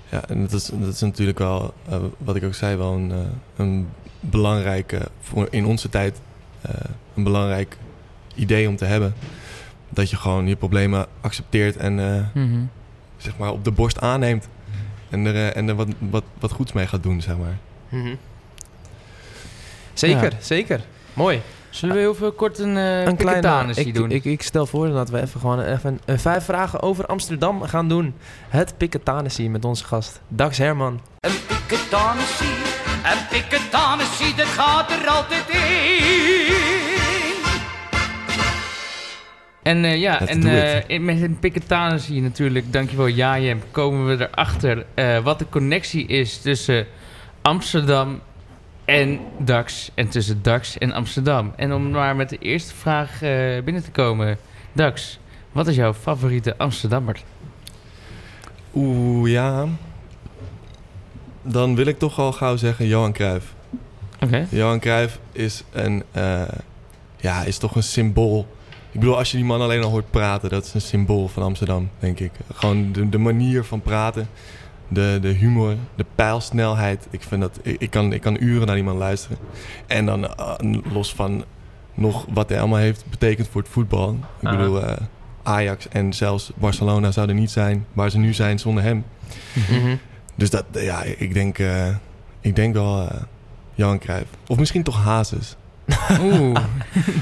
Ja, en dat is, dat is natuurlijk wel, eh, wat ik ook zei, wel een, eh, een belangrijke, voor in onze tijd, eh, een belangrijk idee om te hebben. Dat je gewoon je problemen accepteert en eh, Mhm. zeg maar op de borst aanneemt. En er, en er wat, wat, wat goeds mee gaat doen, zeg maar. Mhm. Zeker, Ja. zeker. Mooi. Zullen we heel veel kort een, uh, een kleine ik, doen? Ik, ik stel voor dat we even gewoon even een vijf vragen over Amsterdam gaan doen. Het Piketanissie met onze gast Dax Herman. Een piketanissie, een piketanissie, dat gaat er altijd in. En eh, ja, Let's en eh, met een Piketanissie natuurlijk, dankjewel Jajem, komen we erachter eh wat de connectie is tussen Amsterdam en Dax. En tussen Dax en Amsterdam. En om maar met de eerste vraag eh, binnen te komen. Dax, wat is jouw favoriete Amsterdammer? Oeh, ja. Dan wil ik toch al gauw zeggen Johan Cruijff. Oké. Johan Cruijff is een, eh, ja, is toch een symbool. Ik bedoel, als je die man alleen al hoort praten, dat is een symbool van Amsterdam, denk ik. Gewoon de, de manier van praten, de, de humor, de pijlsnelheid. Ik, vind dat, ik, ik, kan, ik kan uren naar die man luisteren. En dan eh, los van nog wat hij allemaal heeft betekend voor het voetbal. Ik bedoel, eh, Ajax en zelfs Barcelona zouden niet zijn waar ze nu zijn zonder hem. Mhm. Dus dat, ja, ik denk, eh, ik denk wel Johan Cruijff. Of misschien toch Hazes. Oeh.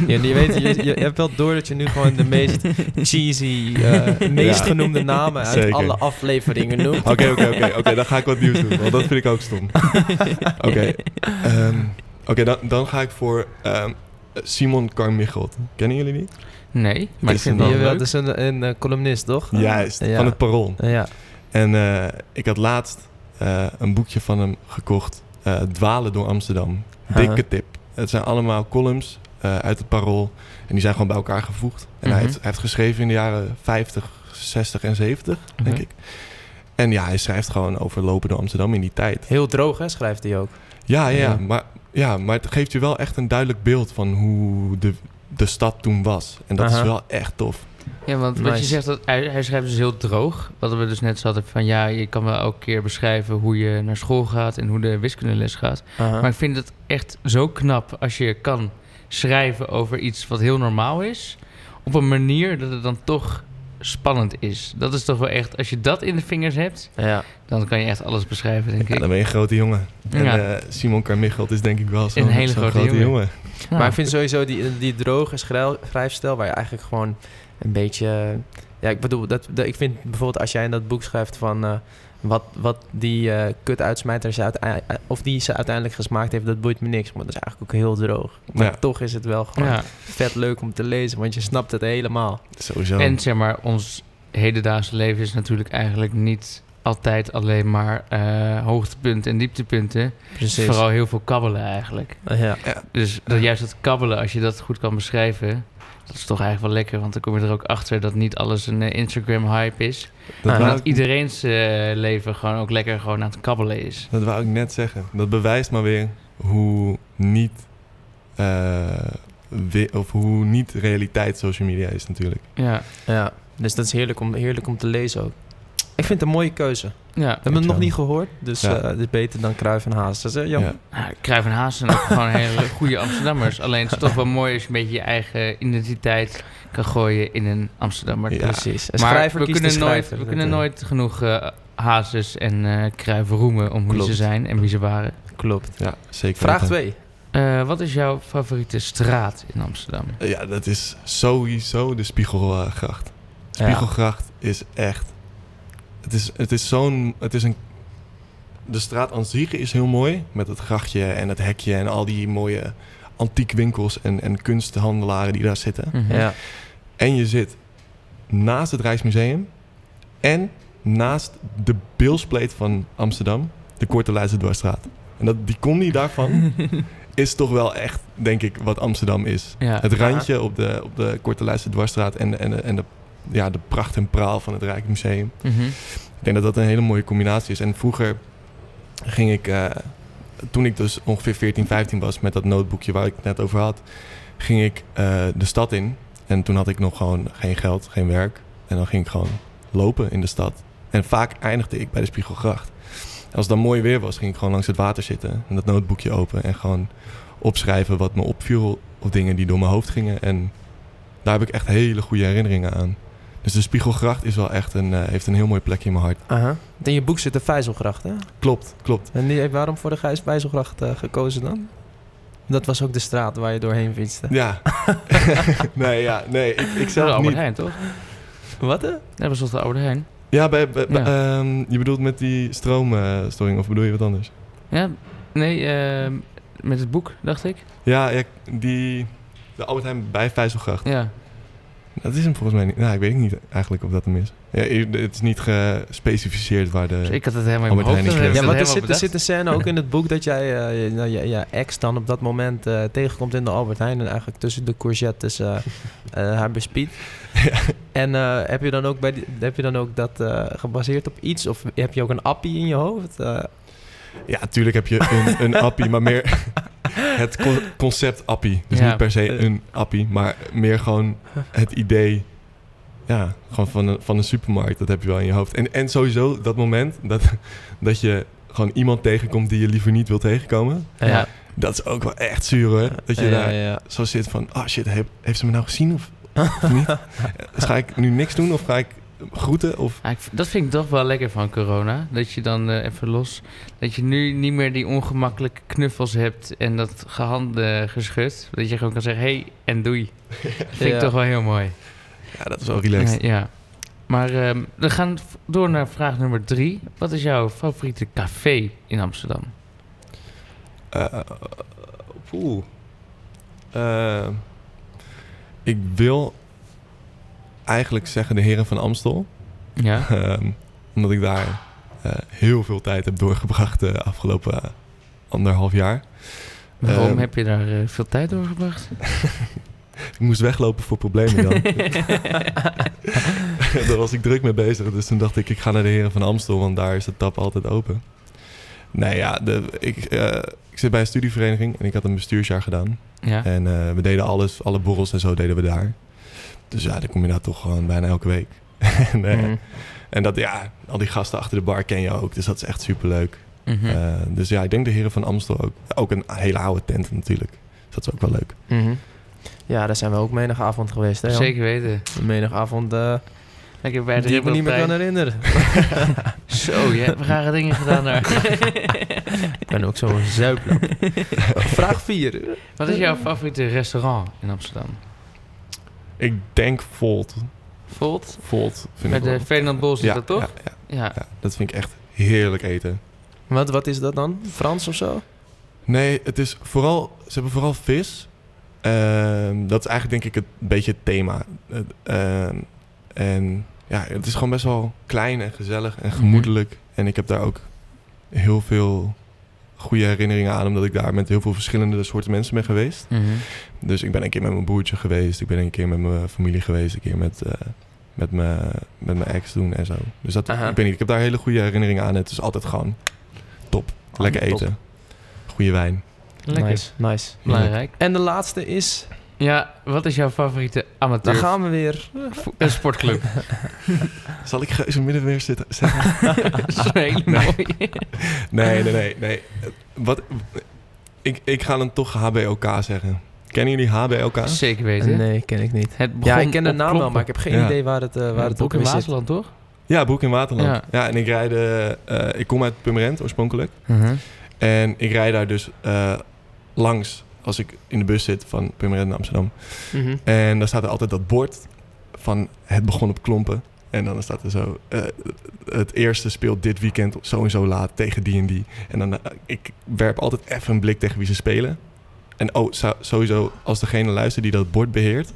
Ja, je, weet, je, je, hebt wel door dat je nu gewoon de meest cheesy, eh, meest Ja. genoemde namen uit Zeker. alle afleveringen noemt. Oké, oké, oké. Oké, dan ga ik wat nieuws doen. Want dat vind ik ook stom. Oké, ehm, oké, dan, dan ga ik voor ehm, Simon Carmichelt. Kennen jullie die? Nee, maar ik vind het wel dat is een, een eh, columnist, toch? Juist, Ja. van het Parool. Ja. En eh, ik had laatst eh, een boekje van hem gekocht. eh, Dwalen door Amsterdam. Dikke tip. Het zijn allemaal columns eh, uit het Parool. En die zijn gewoon bij elkaar gevoegd. En hij, Mhm. heeft, hij heeft geschreven in de jaren 50, 60 en 70, denk Mhm. ik. En ja, hij schrijft gewoon over lopen door Amsterdam in die tijd. Heel droog, hè, schrijft hij ook. Ja, ja, Ja. Maar, ja, maar het geeft je wel echt een duidelijk beeld van hoe de, de stad toen was. En dat Aha. is wel echt tof. Ja, want wat je zegt, dat hij, hij schrijft dus heel droog. Wat we dus net hadden van ja, je kan wel elke keer beschrijven hoe je naar school gaat en hoe de wiskundeles gaat. Maar ik vind het echt zo knap als je kan schrijven over iets wat heel normaal is. Op een manier dat het dan toch spannend is. Dat is toch wel echt, als je dat in de vingers hebt, ja. dan kan je echt alles beschrijven, denk Ja, ik. dan ben je een grote jongen. En Ja. eh, Simon Carmichelt is denk ik wel zo'n Een hele grote grote, jongen. jongen. Ja. Maar ik vind sowieso die, die droge schrijfstijl, waar je eigenlijk gewoon een beetje... Ja, ik bedoel, dat, dat- ik vind bijvoorbeeld als jij in dat boek schrijft van... eh, wat, wat die eh kut-uitsmijter ze uite- of die ze uiteindelijk gesmaakt heeft, dat boeit me niks. Maar dat is eigenlijk ook heel droog. Maar Ja. toch is het wel gewoon ja. vet leuk om te lezen, want je snapt het helemaal. Sowieso. En zeg maar, ons hedendaagse leven is natuurlijk eigenlijk niet altijd alleen maar eh, hoogtepunten en dieptepunten. Precies. Vooral heel veel kabbelen eigenlijk. Ja. Dus dat, juist dat kabbelen, als je dat goed kan beschrijven, dat is toch eigenlijk wel lekker. Want dan kom je er ook achter dat niet alles een eh, Instagram-hype is. dat, dat ik, iedereen's eh, leven gewoon ook lekker gewoon aan het kabbelen is. dat wou ik net zeggen. Dat bewijst maar weer hoe niet, eh, of hoe niet realiteit social media is natuurlijk. Ja, ja, dus dat is heerlijk om, heerlijk om te lezen ook. Ik vind het een mooie keuze. We Ja, hebben het nog niet gehoord, dus Ja. eh, het is beter dan Cruijff en Hazes. hè, Jan? Ja. nou, Cruijff en Haas zijn ook gewoon hele goede Amsterdammers. Alleen het is toch wel mooi als je een beetje je eigen identiteit kan gooien in een Amsterdammer. Ja. Precies. Een maar schrijver we kunnen, een nooit, we kunnen eh, nooit genoeg eh Hazes en eh Cruijff roemen om wie Klopt. ze zijn en wie ze waren. Klopt. Ja, zeker. Vraag weten. 2. Eh, wat is jouw favoriete straat in Amsterdam? Eh, Ja, dat is sowieso de Spiegelgracht. Spiegelgracht is echt... Het is, het is zo'n... Het is een... De straat aan zich is heel mooi. Met het grachtje en het hekje en al die mooie antiekwinkels en, en kunsthandelaren die daar zitten. Mhm. Ja. En je zit naast het Rijksmuseum en naast de beelspleet van Amsterdam, de Korte Leidse Dwarsstraat. En dat, die combi daarvan is toch wel echt, denk ik, wat Amsterdam is. Ja. Het randje op de, op de Korte Leidse Dwarsstraat en, en, en de, ja, de pracht en praal van het Rijksmuseum. Mhm. Ik denk dat dat een hele mooie combinatie is. En vroeger ging ik, eh, toen ik dus ongeveer 14, 15 was met dat notebookje waar ik het net over had, ging ik eh, de stad in. En toen had ik nog gewoon geen geld, geen werk. En dan ging ik gewoon lopen in de stad. En vaak eindigde ik bij de Spiegelgracht. En als het dan mooi weer was, ging ik gewoon langs het water zitten en dat notebookje open en gewoon opschrijven wat me opviel of dingen die door mijn hoofd gingen. En daar heb ik echt hele goede herinneringen aan. Dus de Spiegelgracht is wel echt een, eh, heeft een heel mooi plekje in mijn hart. Aha. In je boek zit de Vijzelgracht, hè? Klopt, klopt. En die, waarom voor de Gijs Vijzelgracht eh, gekozen dan? Dat was ook de straat waar je doorheen fietste. Ja. nee, ja, nee, ik, ik Dat was zelf Albert niet. Heijn, toch? Wat, hè? Dat was toch de Albert Heijn? Ja, bij, bij- bij- Ja. ehm, je bedoelt met die stroomstoring of bedoel je wat anders? Ja, nee, ehm, met het boek, dacht ik. Ja, ja die, de Albert Heijn bij Vijzelgracht. Ja. Dat is hem volgens mij niet. Nou, ik weet niet eigenlijk of dat hem is. Ja, het is niet gespecificeerd waar de... Dus ik had het helemaal in mijn Albert hoofd. Heijn en is heb Ja, want het er zit, er zit een scène ook in het boek dat jij eh, je, nou, je, je ex dan op dat moment eh, tegenkomt in de Albert Heijn. En eigenlijk tussen de courgettes eh eh, haar bespiedt. En eh, heb, je dan ook bij die, heb je dan ook dat eh, gebaseerd op iets? Of heb je ook een appie in je hoofd? Eh, Ja, natuurlijk heb je een, een appie, maar meer het co- concept appie. Dus Ja. niet per se een appie, maar meer gewoon het idee... Ja, gewoon van een, van een supermarkt. Dat heb je wel in je hoofd. En, en sowieso dat moment dat, dat je gewoon iemand tegenkomt die je liever niet wil tegenkomen. Ja. Dat is ook wel echt zuur hoor. Dat je ja, daar ja. zo zit van... Oh shit, heeft, heeft ze me nou gezien of, of niet? Dus ga ik nu niks doen of ga ik groeten? Of... Ja, dat vind ik toch wel lekker van corona. Dat je dan eh, even los... Dat je nu niet meer die ongemakkelijke knuffels hebt en dat gehande geschud. Dat je gewoon kan zeggen, hey en doei. Dat vind Ja. ik toch wel heel mooi. Ja, dat is wel relaxed. Ja, ja. Maar ehm, we gaan door naar vraag nummer drie. Wat is jouw favoriete café in Amsterdam? Eh, Poeh. Eh, ik wil eigenlijk zeggen de heren van Amstel. Ja? Ehm, omdat ik daar eh, heel veel tijd heb doorgebracht de afgelopen eh, anderhalf jaar. Waarom Ehm, heb je daar eh, veel tijd doorgebracht? Ik moest weglopen voor problemen dan. daar was ik druk mee bezig. Dus toen dacht ik, ik ga naar de heren van Amstel, want daar is de tap altijd open. Nee, ja, de, ik, eh, ik zit bij een studievereniging en ik had een bestuursjaar gedaan. ja. En eh, we deden alles, alle borrels en zo deden we daar. Dus ja, dan kom je daar toch gewoon bijna elke week. en, eh, Mhm. en dat, ja, al die gasten achter de bar ken je ook. Dus dat is echt superleuk. Mhm. Eh, dus ja, ik denk de heren van Amstel ook. Ook een hele oude tent natuurlijk. Dus dat is ook wel leuk. Mhm. Ja, daar zijn we ook menig avond geweest, hè? Jan? Zeker weten. Menig avond eh Lekker bij de die ik me niet meer kan herinneren. Zo, je hebt rare dingen gedaan daar. ik ben ook zo'n zuiplap. Vraag 4. Wat is jouw favoriete restaurant in Amsterdam? Ik denk Volt. Volt? Volt vind Met ik de Ferdinand Bos is ja, dat toch? Ja, ja, dat vind ik echt heerlijk eten. Wat, wat is dat dan? Frans of zo? Nee, het is vooral, ze hebben vooral vis. Ehm, dat is eigenlijk denk ik het beetje het thema. Ehm, en ja, het is gewoon best wel klein en gezellig en gemoedelijk. En ik heb daar ook heel veel goede herinneringen aan, omdat ik daar met heel veel verschillende soorten mensen ben geweest. Mhm. Dus ik ben een keer met mijn broertje geweest, ik ben een keer met mijn familie geweest, een keer met, eh, met, mijn, met mijn ex doen en zo. Dus dat, Aha. ik, weet niet, ik heb daar hele goede herinneringen aan. Het is altijd gewoon top. Lekker top. eten. Goede wijn. Lekker. Nice, nice. Belangrijk. En de laatste is... Ja, wat is jouw favoriete amateur Dan gaan we weer. eh, sportclub? Zal ik Geuze middenweer zitten, zeggen? dat is een hele Nee. Nee, nee, nee. nee. Wat, ik, ik ga dan toch HBOK zeggen. Kennen jullie HBOK? Zeker weten. Nee, ken ik niet. Het begon Ja, ik ken de naam wel, maar ik heb geen Ja. idee waar het, eh, waar Ja, het Broek in weer zit. Waterland, toch? Ja, Broek in Waterland. Ja. Ja, en ik rijd... eh, ik kom uit Purmerend oorspronkelijk. Mhm. En ik rijd daar dus eh, langs als ik in de bus zit van Purmerend naar Amsterdam. Mhm. En daar staat er altijd dat bord van het begon op klompen. En dan staat er zo, eh, het eerste speelt dit weekend zo en zo laat tegen die en die. En dan, eh, ik werp altijd even een blik tegen wie ze spelen. En oh, sowieso, als degene luistert die dat bord beheert,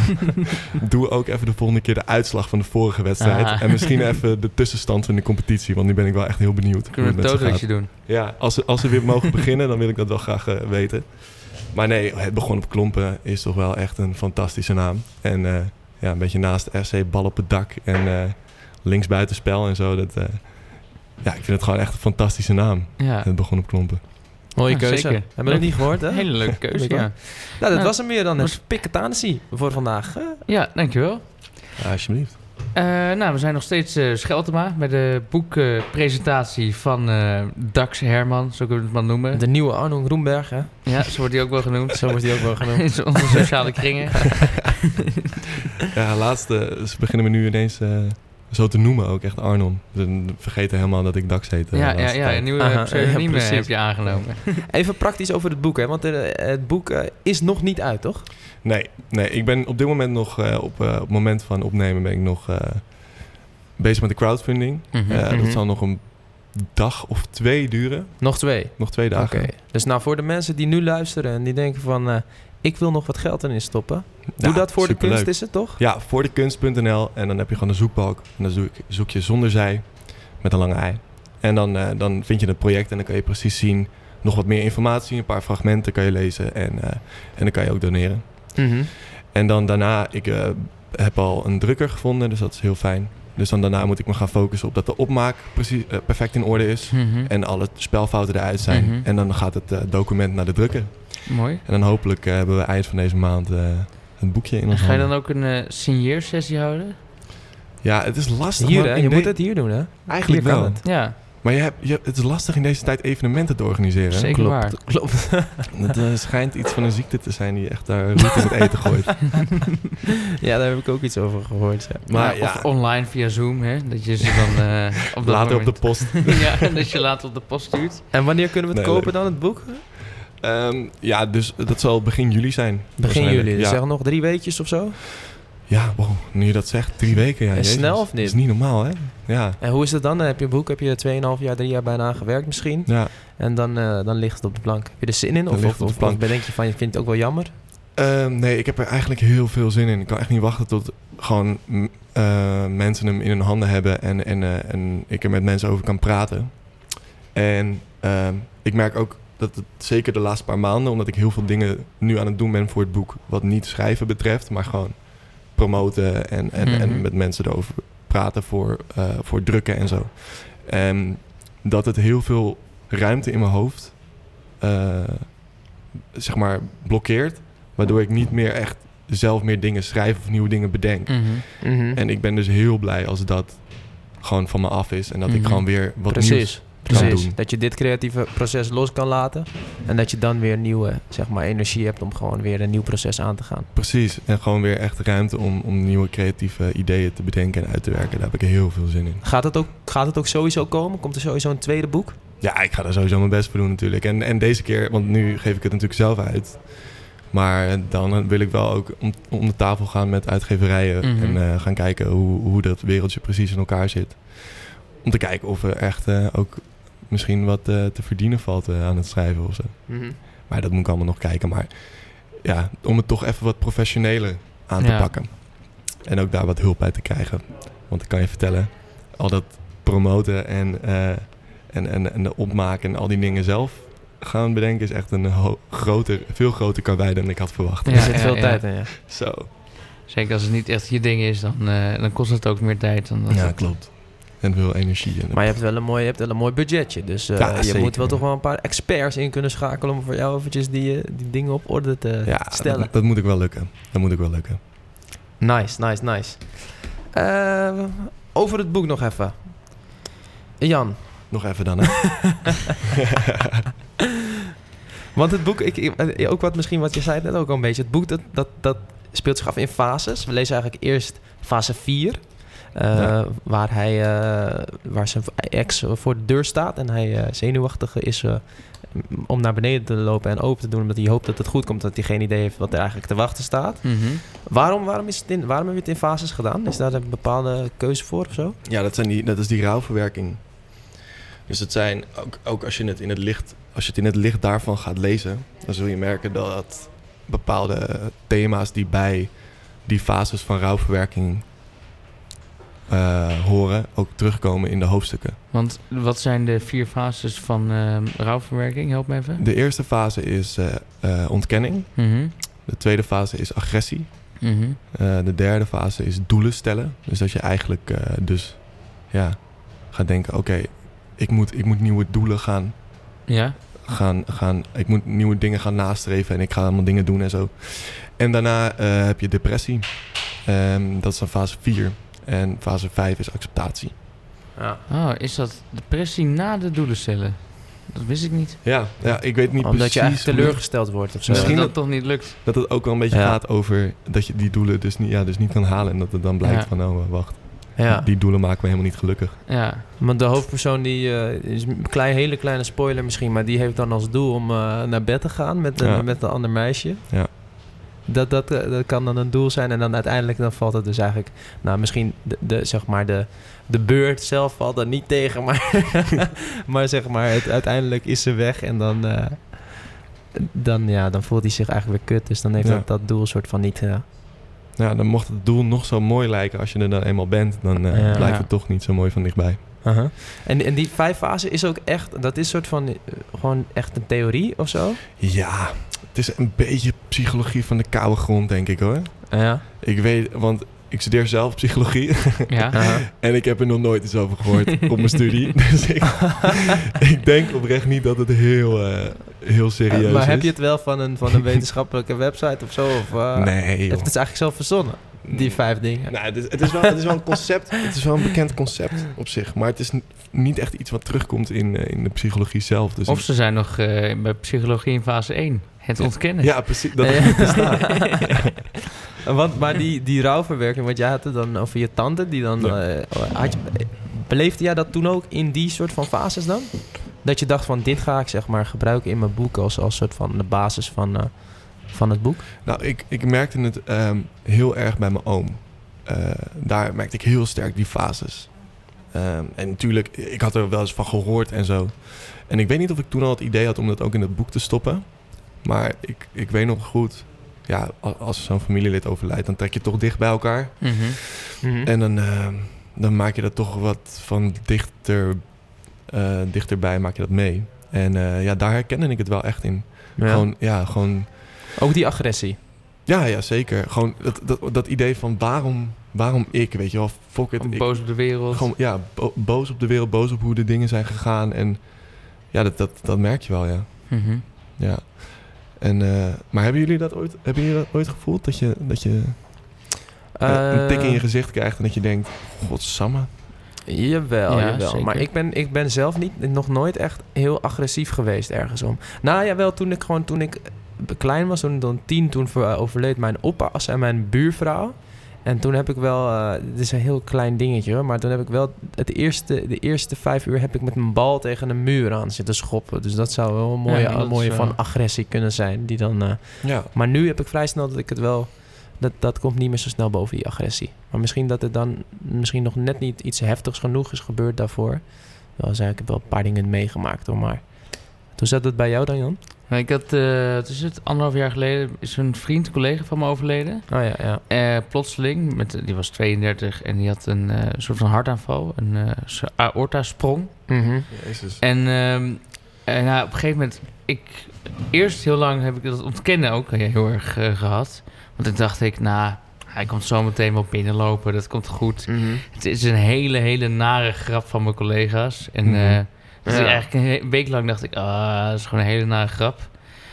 doe ook even de volgende keer de uitslag van de vorige wedstrijd. Ah. En misschien even de tussenstand van de competitie, want nu ben ik wel echt heel benieuwd. Kunnen we het een totootje doen? Ja, als ze, als ze weer mogen beginnen, dan wil ik dat wel graag eh, weten. Maar nee, het begon op klompen is toch wel echt een fantastische naam. En eh, ja, een beetje naast RC, bal op het dak en eh linksbuitenspel en zo. Dat, ja, ik vind het gewoon echt een fantastische naam. Ja, Het begon op klompen. Mooie Ja, keuze. zeker. Hebben we nog niet gehoord, hè? hele leuke keuze, ja. Nou, dat was hem weer dan. Was- Het Piketanissie voor vandaag. Ja, dankjewel. Ja, alsjeblieft. Eh, nou, we zijn nog steeds eh Scheltema met de boekpresentatie van eh, Dax Herman, zo kunnen we het maar noemen. De nieuwe Arno Groenberg, hè? Ja, zo wordt hij ook wel genoemd. Zo wordt hij ook wel genoemd. In onze sociale kringen. Ja, laatste, ze beginnen me nu ineens eh, zo te noemen ook, echt Arnon. Ze vergeten helemaal dat ik Dax heet. eh, ja, ja, ja, een nieuwe Aha, pseudoniem ja, heb je aangenomen. Even praktisch over het boek, hè? Want eh, het boek eh, is nog niet uit, toch? Nee, nee, ik ben op dit moment nog, eh, op, eh, op het moment van opnemen ben ik nog eh, bezig met de crowdfunding. Mhm. Dat zal nog een dag of twee duren. Nog twee. Nog twee Oké. dagen. Dus nou, voor de mensen die nu luisteren en die denken van... eh, ik wil nog wat geld erin stoppen. Doe Ja, dat voor de kunst, is het toch? Ja, voor de kunst.nl. En dan heb je gewoon een zoekbalk. En dan zoek, zoek je zonder zij met een lange ei. En dan, eh, dan vind je het project en dan kan je precies zien... nog wat meer informatie, een paar fragmenten kan je lezen. En, eh, en dan kan je ook doneren. Mhm. En dan daarna, ik eh, heb al een drukker gevonden, dus dat is heel fijn. Dus dan daarna moet ik me gaan focussen op dat de opmaak precies, perfect in orde is. Mhm. En alle spelfouten eruit zijn. Mhm. En dan gaat het document naar de drukker. Mooi. En dan hopelijk eh, hebben we eind van deze maand eh, het boekje in En ons ga je dan ook een eh signeersessie houden? Ja, het is lastig. Hier, hè? Je de- moet het hier doen, hè? Eigenlijk hier kan wel. het. Ja, Maar je hebt, je, het is lastig in deze tijd evenementen te organiseren. zeker Klopt. waar. Klopt. Het eh, schijnt iets van een ziekte te zijn die echt daar roet in het eten gooit. ja, daar heb ik ook iets over gehoord. Ja. Maar Ja, ja, Of online via Zoom, hè? Dat je ze dan eh, op later op de post. ja, dat je later op de post stuurt. En wanneer kunnen we het Nee, kopen leuk. dan, het boek? Ehm, ja, dus dat zal begin juli zijn. Begin juli. Dus Ja. zeg nog drie weekjes of zo? Ja, wow, nu je dat zegt, drie weken. Ja, En jezus. snel of niet? Dat is niet normaal, hè? Ja, En hoe is het dan? Heb je een boek, heb je 2,5 jaar, 3 jaar bijna aan gewerkt misschien. ja. En dan, eh, dan ligt het op de plank. Heb je er zin in? Dan Of, of, het op de of, plank. of denk je van, je vindt het ook wel jammer? Ehm, nee, ik heb er eigenlijk heel veel zin in. Ik kan echt niet wachten tot gewoon eh, mensen hem in hun handen hebben en, en, eh, en ik er met mensen over kan praten. En ehm, ik merk ook dat het zeker de laatste paar maanden, omdat ik heel veel dingen nu aan het doen ben voor het boek, wat niet schrijven betreft, maar gewoon promoten en, en, Mhm. en met mensen erover praten voor, eh, voor drukken en zo. En dat het heel veel ruimte in mijn hoofd eh, zeg maar blokkeert. Waardoor ik niet meer echt zelf meer dingen schrijf of nieuwe dingen bedenk. Mhm. Mhm. En ik ben dus heel blij als dat gewoon van me af is. En dat ik Mhm. gewoon weer wat Precies. nieuws kan Precies. doen. Dat je dit creatieve proces los kan laten. En dat je dan weer nieuwe zeg maar, energie hebt om gewoon weer een nieuw proces aan te gaan. Precies. En gewoon weer echt ruimte om, om nieuwe creatieve ideeën te bedenken en uit te werken. Daar heb ik heel veel zin in. Gaat het ook, gaat het ook sowieso komen? Komt er sowieso een tweede boek? Ja, ik ga er sowieso mijn best voor doen natuurlijk. En, en deze keer, want nu geef ik het natuurlijk zelf uit. Maar dan wil ik wel ook om, om de tafel gaan met uitgeverijen. Mhm. En eh, gaan kijken hoe, hoe dat wereldje precies in elkaar zit. Om te kijken of er echt eh, ook misschien wat eh, te verdienen valt eh, aan het schrijven of zo. Maar dat moet ik allemaal nog kijken. Maar ja, om het toch even wat professioneler aan te Ja. pakken. En ook daar wat hulp bij te krijgen. Want ik kan je vertellen, al dat promoten en, eh, en, en, en de opmaken en al die dingen zelf gaan bedenken... is echt een groter, veel groter karwei dan ik had verwacht. Ja, er zit veel ja. tijd in, ja. Zo. Zeker als het niet echt je ding is, dan, eh, dan kost het ook meer tijd. Dan dat Ja, klopt. En veel energie. En Maar je hebt wel een mooi, je hebt wel een mooi budgetje. Dus eh, Ja, je zeker. moet wel toch wel een paar experts in kunnen schakelen om voor jou eventjes die, eh, die dingen op orde te ja, stellen. dat, dat moet ik wel lukken. Dat moet ik wel lukken. Nice, nice, nice. Eh, over het boek nog even. Jan, Nog even dan, hè? want het boek, ik, ik- eh, ook wat misschien wat je zei net ook al een beetje. Het boek dat, dat, dat speelt zich af in fases. We lezen eigenlijk eerst fase 4. Eh, Ja. Waar hij, eh, waar zijn ex voor de deur staat en hij eh, zenuwachtig is om naar beneden te lopen en open te doen, omdat hij hoopt dat het goed komt, dat hij geen idee heeft wat er eigenlijk te wachten staat. Mhm. Waarom, waarom, is het in, waarom heb je het in fases gedaan? Is daar een bepaalde keuze voor of zo? Ja, dat, zijn die, dat is die rouwverwerking. Dus het zijn, ook, ook als, je het in het licht, als je het in het licht daarvan gaat lezen, dan zul je merken dat bepaalde thema's die bij die fases van rouwverwerking horen, ook terugkomen in de hoofdstukken. Want wat zijn de vier fases van ehm, rouwverwerking? Help me even. De eerste fase is eh, eh, ontkenning. Mhm. De tweede fase is agressie. Mhm. Eh, de derde fase is doelen stellen. Dus dat je eigenlijk eh, dus ja, gaat denken, oké, ik, moet, ik moet nieuwe doelen gaan Ja. gaan, gaan, ik moet nieuwe dingen gaan nastreven en ik ga allemaal dingen doen en zo. En daarna eh, heb je depressie. Ehm, dat is dan fase 4. En fase 5 is acceptatie. Ja. Oh, is dat depressie na de doelen stellen? Dat wist ik niet. Ja, ja ik weet niet Omdat je precies eigenlijk hoe- teleurgesteld wordt of zo. Misschien dat dat- het toch niet lukt. dat het ook wel een beetje Ja. gaat over dat je die doelen dus niet, ja, dus niet kan halen. En dat het dan blijkt Ja. van, oh wacht, Ja, die doelen maken me helemaal niet gelukkig. Ja. want de hoofdpersoon die eh, is een klein, hele kleine spoiler misschien, maar die heeft dan als doel om eh, naar bed te gaan met, met een ander meisje. Ja. Dat, dat, eh, dat kan dan een doel zijn en dan uiteindelijk dan valt het dus eigenlijk, nou misschien de, de, zeg maar de, de beurt zelf valt er niet tegen, maar, maar zeg maar het, uiteindelijk is ze weg en dan, eh, dan, ja, dan voelt hij zich eigenlijk weer kut. Dus dan heeft Ja. dat, dat doel soort van niet, eh, Ja, dan mocht het doel nog zo mooi lijken als je er dan eenmaal bent, dan Ja. blijft Ja. het toch niet zo mooi van dichtbij. Uh-huh. En, en die vijf fasen is ook echt, dat is soort van gewoon echt een theorie of zo? Ja, het is een beetje psychologie van de koude grond, denk ik hoor. Ja. Ik weet, want ik studeer zelf psychologie Ja. en ik heb er nog nooit iets over gehoord op mijn studie. Dus ik, ik denk oprecht niet dat het heel, eh, heel serieus is. maar heb je het wel van een, van een wetenschappelijke website of zo? Of, eh, Nee, Het joh. is eigenlijk zelf verzonnen, die vijf dingen. Nou, het, is, het, is wel, het is wel een concept. Het is wel een bekend concept op zich. Maar het is niet echt iets wat terugkomt in, eh, in de psychologie zelf. Dus Of ze zijn nog eh, bij psychologie in fase 1. Het ontkennen. ja, precies. Dat. Want, maar die, die rouwverwerking, want jij had het dan over je tante, die dan... Ja. eh, had je, beleefde jij dat toen ook in die soort van fases dan? Dat je dacht van, dit ga ik zeg maar gebruiken in mijn boek als, als soort van de basis van, eh, van het boek? Nou, ik, ik merkte het ehm, heel erg bij mijn oom. Eh, daar merkte ik heel sterk die fases. Ehm, en natuurlijk, ik had er wel eens van gehoord en zo. En ik weet niet of ik toen al het idee had om dat ook in het boek te stoppen. Maar ik, ik weet nog goed, ja, als zo'n familielid overlijdt, dan trek je toch dicht bij elkaar. Mhm. En dan, ehm, dan maak je dat toch wat van dichter, eh, dichterbij, maak je dat mee. En eh, ja, daar herkende ik het wel echt in. Ja. Gewoon, ja, gewoon Ook die agressie. ja, ja, zeker. Gewoon dat, dat, dat idee van waarom, waarom ik, weet je wel, fuck it. Ik- boos op de wereld. gewoon, ja, bo- boos op de wereld, boos op hoe de dingen zijn gegaan. En ja, dat, dat, dat merk je wel, ja. Mhm. ja. En, eh, maar hebben jullie dat ooit, hebben jullie dat ooit gevoeld? Dat je, dat je eh, een tik in je Eh, gezicht krijgt en dat je denkt, godsamme. Jawel, Ja, jawel. zeker. Maar ik ben, ik ben zelf niet, nog nooit echt heel agressief geweest ergens om. Nou ja, wel toen ik gewoon toen ik klein was, toen dan tien, toen ver- overleed mijn oppas en mijn buurvrouw. En toen heb ik wel, eh dit is een heel klein dingetje hoor, maar toen heb ik wel het eerste, de eerste vijf uur heb ik met een bal tegen een muur aan zitten schoppen. Dus dat zou wel een mooie, Ja, dat een mooie is, van eh, agressie kunnen zijn. Die dan, eh, Ja. maar nu heb ik vrij snel dat ik het wel. Dat, dat komt niet meer zo snel boven die agressie. Maar misschien dat het dan misschien nog net niet iets heftigs genoeg is gebeurd daarvoor. Wel, zei ik heb wel een paar dingen meegemaakt hoor. Maar hoe zat het bij jou dan, Jan? Ik had, eh het is het, anderhalf jaar geleden, is een vriend, een collega van me overleden. Oh ja, ja. Eh, plotseling, met, die was 32 en die had een eh, soort van hartaanval, een eh, aorta-sprong. Mhm. Jezus. En, ehm, en nou, op een gegeven moment, ik, eerst heel lang heb ik dat ontkennen ook heel erg eh, gehad. Want toen dacht ik, nou, hij komt zo meteen wel binnenlopen, dat komt goed. Mhm. Het is een hele, hele nare grap van mijn collega's. En Mhm. eh, dus Ja. eigenlijk een week lang dacht ik, ah, dat is gewoon een hele nare grap.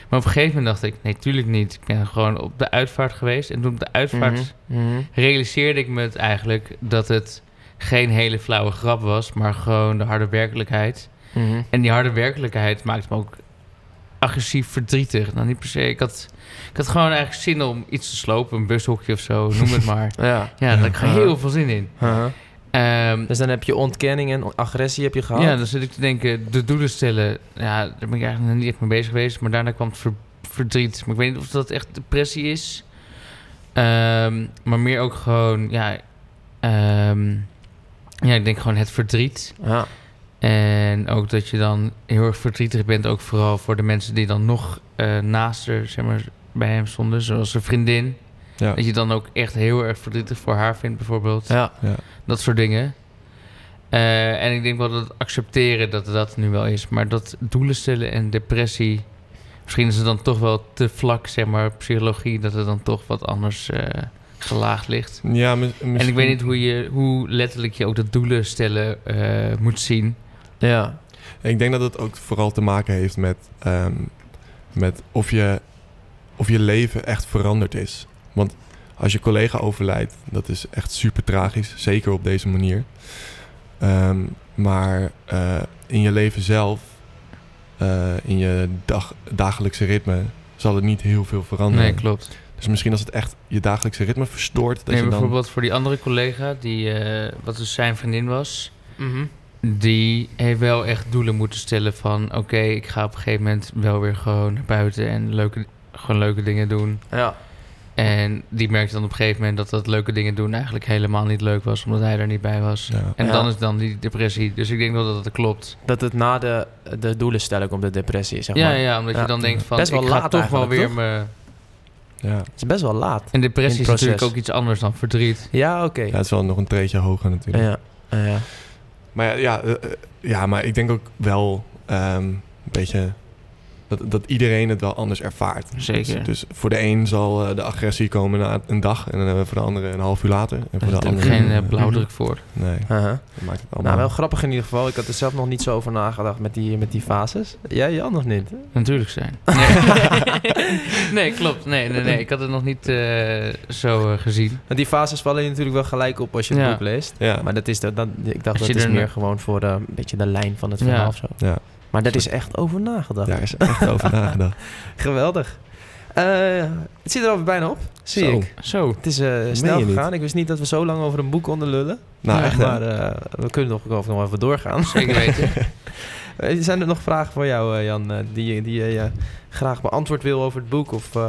Maar op een gegeven moment dacht ik, nee, tuurlijk niet. Ik ben gewoon op de uitvaart geweest. En toen op de uitvaart Mhm. Mhm. realiseerde ik me het eigenlijk dat het geen hele flauwe grap was, maar gewoon de harde werkelijkheid. Mhm. En die harde werkelijkheid maakt me ook agressief verdrietig. Nou, niet per se. Ik had, ik had gewoon eigenlijk zin om iets te slopen, een bushokje of zo, noem het maar. Ja. Ja, daar had ik heel veel zin in. Uh-huh. Ehm, Dus dan heb je ontkenning en agressie heb je gehad. ja, dan zit ik te denken, de doelen stellen, ja, daar ben ik eigenlijk niet echt mee bezig geweest. Maar daarna kwam het ver- verdriet. Maar ik weet niet of dat echt depressie is. Ehm, maar meer ook gewoon, ja, ehm, ja, ik denk gewoon het verdriet. Ja. En ook dat je dan heel erg verdrietig bent, ook vooral voor de mensen die dan nog eh naast er, zeg maar, bij hem stonden, zoals een vriendin. Ja. Dat je dan ook echt heel erg verdrietig voor haar vindt, bijvoorbeeld. Ja. Ja. Dat soort dingen. Eh, en ik denk wel dat het accepteren dat dat nu wel is. Maar dat doelen stellen en depressie... Misschien is het dan toch wel te vlak, zeg maar, psychologie... dat het dan toch wat anders eh, gelaagd ligt. Ja, mis- En ik misschien- weet niet hoe, je, hoe letterlijk je ook dat doelen stellen eh, moet zien. Ja. Ik denk dat het ook vooral te maken heeft met, ehm, met of, je, of je leven echt veranderd is. Want als je collega overlijdt, dat is echt super tragisch. Zeker op deze manier. Ehm, maar eh, in je leven zelf, eh, in je dag, dagelijkse ritme, zal het niet heel veel veranderen. Nee, klopt. Dus misschien als het echt je dagelijkse ritme verstoort, dat Nee, je dan... bijvoorbeeld voor die andere collega, die, eh, wat dus zijn vriendin was... Mhm. die heeft wel echt doelen moeten stellen van... oké, ik ga op een gegeven moment wel weer gewoon naar buiten... en leuke, gewoon leuke dingen doen. Ja. En die merkte dan op een gegeven moment dat dat leuke dingen doen eigenlijk helemaal niet leuk was, omdat hij er niet bij was. Ja. En Ja. dan is dan die depressie. Dus ik denk wel dat het klopt. Dat het na de, de doelen stellen komt de depressie, zeg ja, maar. ja, omdat Ja. je dan denkt van Best wel ik ga laat toch wel weer me. Ja. Het is best wel laat. En depressie is natuurlijk ook iets anders dan verdriet. Ja, oké. ja, het is wel nog een treetje hoger natuurlijk. Ja. Ja. ja. Maar ja, ja, eh, eh, ja, maar ik denk ook wel ehm, een beetje dat, dat iedereen het wel anders ervaart. Zeker. Dus, dus voor de een zal eh, de agressie komen na een dag en dan voor de andere een half uur later. En Er voor de andere geen eh, eh, blauwdruk voor. Nee, dat maakt het allemaal. Nou, wel grappig in ieder geval. Ik had er zelf nog niet zo over nagedacht met die, met die fases. Jij, Jan, nog niet? Natuurlijk zijn. Nee, nee klopt. Nee, nee, nee. Ik had het nog niet eh, zo gezien. Die fases vallen je natuurlijk wel gelijk op als je het Ja. boek leest. ja, Maar dat is de, dan, ik dacht dat is er meer gewoon voor een beetje de lijn van het Ja. verhaal of zo. ja, Maar daar is echt over nagedacht. daar is echt over nagedacht. Geweldig. Eh, het zit er alweer bijna op, zie Zo. ik. Zo. Het is eh, snel gegaan. Ik wist niet dat we zo lang over een boek konden lullen. Nou, Ja, echt? Maar eh, we kunnen nog, nog wel even doorgaan. Zeker weten. Zijn er nog vragen voor jou, eh, Jan, eh, die, je- die je eh, graag beantwoord wil over het boek? Of, eh,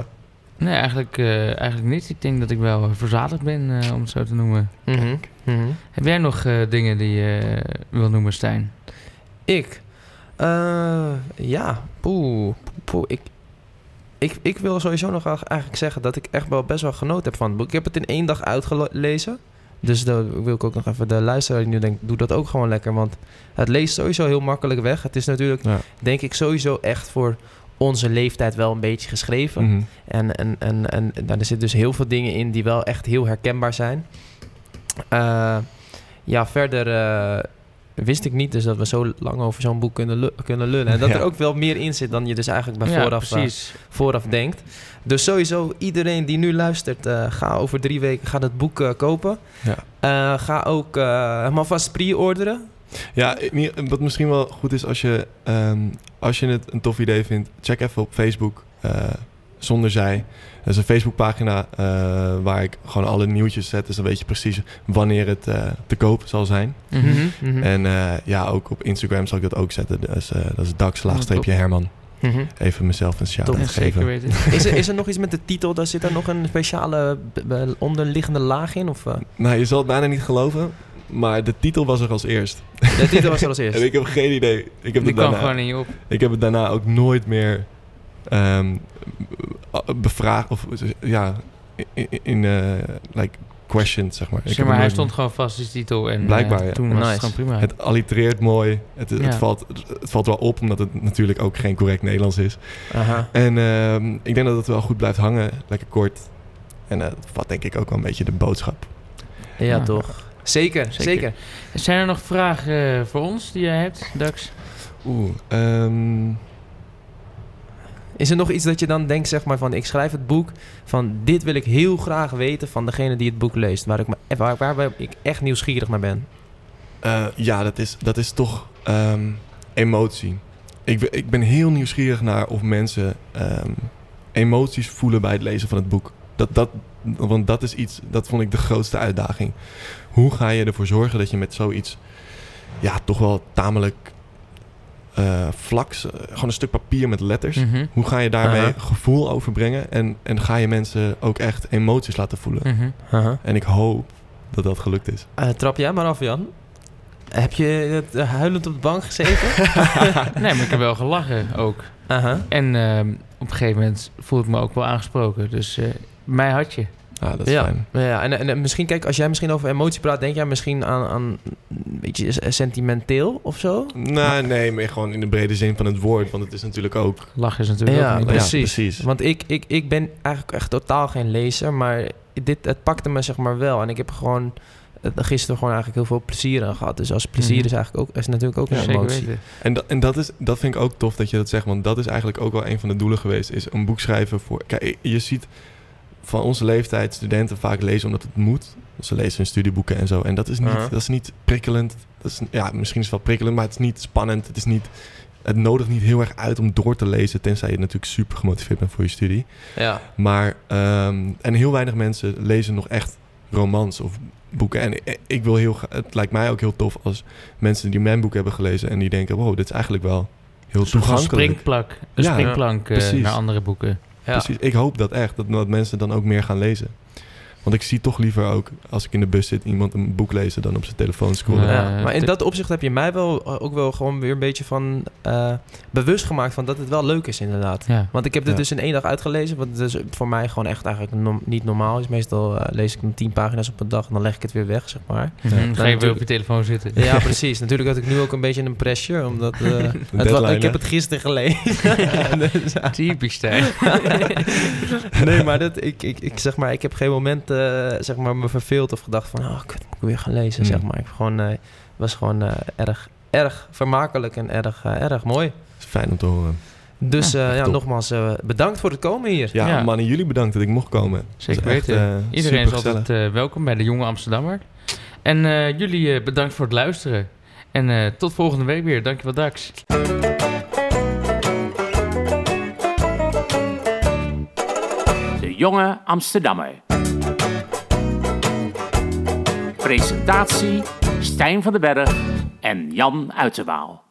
Nee, eigenlijk, eh, eigenlijk niet. Ik denk dat ik wel verzadigd ben, eh, om het zo te noemen. mhm, mhm. Heb jij nog eh, dingen die je eh, wil noemen, Stijn? Ik? Eh, ja, poeh, poeh, ik, ik, ik wil sowieso nog eigenlijk zeggen dat ik echt wel best wel genoten heb van het boek. Ik heb het in één dag uitgelezen. Dus dan wil ik ook nog even de luisteraar die nu denkt, doe dat ook gewoon lekker. Want het leest sowieso heel makkelijk weg. Het is natuurlijk, Ja. denk ik, sowieso echt voor onze leeftijd wel een beetje geschreven. Mhm. En, en, en, en nou, er zitten dus heel veel dingen in die wel echt heel herkenbaar zijn. Eh, ja, verder eh, wist ik niet dus dat we zo lang over zo'n boek kunnen, kunnen lullen. En dat Ja. er ook wel meer in zit dan je dus eigenlijk bij vooraf, eh, precies. vooraf denkt. Dus sowieso, iedereen die nu luistert, eh, ga over drie weken ga het boek eh, kopen. Ja. Eh, ga ook eh hem alvast pre-orderen. Ja, wat misschien wel goed is als je, ehm, als je het een tof idee vindt, check even op Facebook eh, zonder zij. Dat is een Facebookpagina eh waar ik gewoon alle nieuwtjes zet, dus dan weet je precies wanneer het eh, te koop zal zijn. Mhm. Mhm. En eh, ja, ook op Instagram zal ik dat ook zetten. Dus, eh, dat is Dax-Herman. Herman. Mhm. Even mezelf een shout-out geven. weten. Is, er, is er nog iets met de titel? Daar zit er nog een speciale onderliggende laag in? Of, eh? Nou, je zal het bijna niet geloven, maar de titel was er als eerst. De titel was er als eerst. En ik heb geen idee. Ik heb, Die het kwam daarna, gewoon in je op. ik heb het daarna ook nooit meer ehm, bevraagd. Of ja, in, in eh, like questioned, zeg maar. Zeg maar, hij stond gewoon vast, die titel. En Blijkbaar, eh, ja. toen was Nice. het gewoon prima. Het allitereert mooi. Het, het, Ja. valt, het valt wel op, omdat het natuurlijk ook geen correct Nederlands is. Aha. En ehm, ik denk dat het wel goed blijft hangen. Lekker kort. En eh, dat vat denk ik ook wel een beetje de boodschap. Ja, Ja. toch. Zeker, zeker. Zeker. Zijn er nog vragen eh, voor ons die jij hebt, Dax? Oeh, ehm, Is er nog iets dat je dan denkt, zeg maar, van ik schrijf het boek, van dit wil ik heel graag weten van degene die het boek leest, waar ik, me, waar, waar ik echt nieuwsgierig naar ben? eh, ja, dat is, dat is toch ehm, emotie. Ik, ik ben heel nieuwsgierig naar of mensen ehm, emoties voelen bij het lezen van het boek. Dat, dat, want dat is iets, dat vond ik de grootste uitdaging. Hoe ga je ervoor zorgen dat je met zoiets, ja, toch wel tamelijk eh, vlaks, eh, gewoon een stuk papier met letters. Mhm. Hoe ga je daarmee gevoel overbrengen en, en ga je mensen ook echt emoties laten voelen? Mhm. En ik hoop dat dat gelukt is. Eh, trap jij maar af, Jan. Heb je het, huilend op de bank gezeten? Nee, maar ik heb wel gelachen ook. En ehm, op een gegeven moment voel ik me ook wel aangesproken. Dus eh, mij had je. Ja, dat is ja, fijn. ja en, en, en misschien, kijk, als jij misschien over emotie praat, denk jij misschien aan, aan een beetje sentimenteel of zo? Nou, nee, maar gewoon in de brede zin van het woord. Want het is natuurlijk ook... Lachen is natuurlijk Ja, ook niet. Ja, precies. precies. Want ik, ik, ik ben eigenlijk echt totaal geen lezer, maar dit, het pakte me zeg maar wel. En ik heb gewoon eh, gisteren gewoon eigenlijk heel veel plezier aan gehad. Dus als plezier Mhm. is eigenlijk ook, is natuurlijk ook een emotie. En, dat, en dat, is, dat vind ik ook tof dat je dat zegt. Want dat is eigenlijk ook wel een van de doelen geweest. Is een boek schrijven voor... Kijk, je ziet van onze leeftijd studenten vaak lezen omdat het moet. Ze lezen hun studieboeken en zo. En dat is niet, Aha. dat is niet prikkelend. Dat is, ja, misschien is het wel prikkelend, maar het is niet spannend. Het is niet... Het nodigt niet heel erg uit om door te lezen, tenzij je natuurlijk super gemotiveerd bent voor je studie. Ja. Maar, ehm, en heel weinig mensen lezen nog echt romans of boeken. En ik, wil heel, het lijkt mij ook heel tof als mensen die mijn boek hebben gelezen en die denken, wow, dit is eigenlijk wel heel Een toegankelijk. een Ja, springplank eh, precies. naar andere boeken. Precies, ik hoop dat echt, dat, dat mensen dan ook meer gaan lezen. Want ik zie toch liever ook, als ik in de bus zit, iemand een boek lezen dan op zijn telefoon scrollen. Ja. Ja, maar in dat opzicht heb je mij wel eh, ook wel gewoon weer een beetje van eh, bewust gemaakt van dat het wel leuk is inderdaad. Ja. Want ik heb dit Ja. dus in één dag uitgelezen, wat dus voor mij gewoon echt eigenlijk niet normaal is. Meestal eh, lees ik dan tien pagina's op een dag en dan leg ik het weer weg, zeg maar. Mhm, Ja. Dan ga je weer op je telefoon zitten. Ja, precies. Natuurlijk had ik nu ook een beetje een pressure, omdat eh, het ik heb hè? het gisteren gelezen. Dus. Typisch Stijn. nee, maar dat, ik, ik, ik, zeg maar, ik heb geen moment eh, zeg maar, me verveeld of gedacht van, oh, kut, moet ik weer gaan lezen, Mm. zeg maar. Ik gewoon, eh, was gewoon eh, erg, erg vermakelijk en erg, eh, erg mooi. is fijn om te horen. Dus Ja, eh, ja, nogmaals, eh, bedankt voor het komen hier. Ja, Ja. mannen, jullie bedankt dat ik mocht komen. Zeker weten. Iedereen is altijd eh, welkom bij de Jonge Amsterdammer. En eh, jullie eh, bedankt voor het luisteren. En eh, tot volgende week weer. Dankjewel Dax. De Jonge Amsterdammer. Presentatie Stijn van den Berg en Jan Uiterwaal.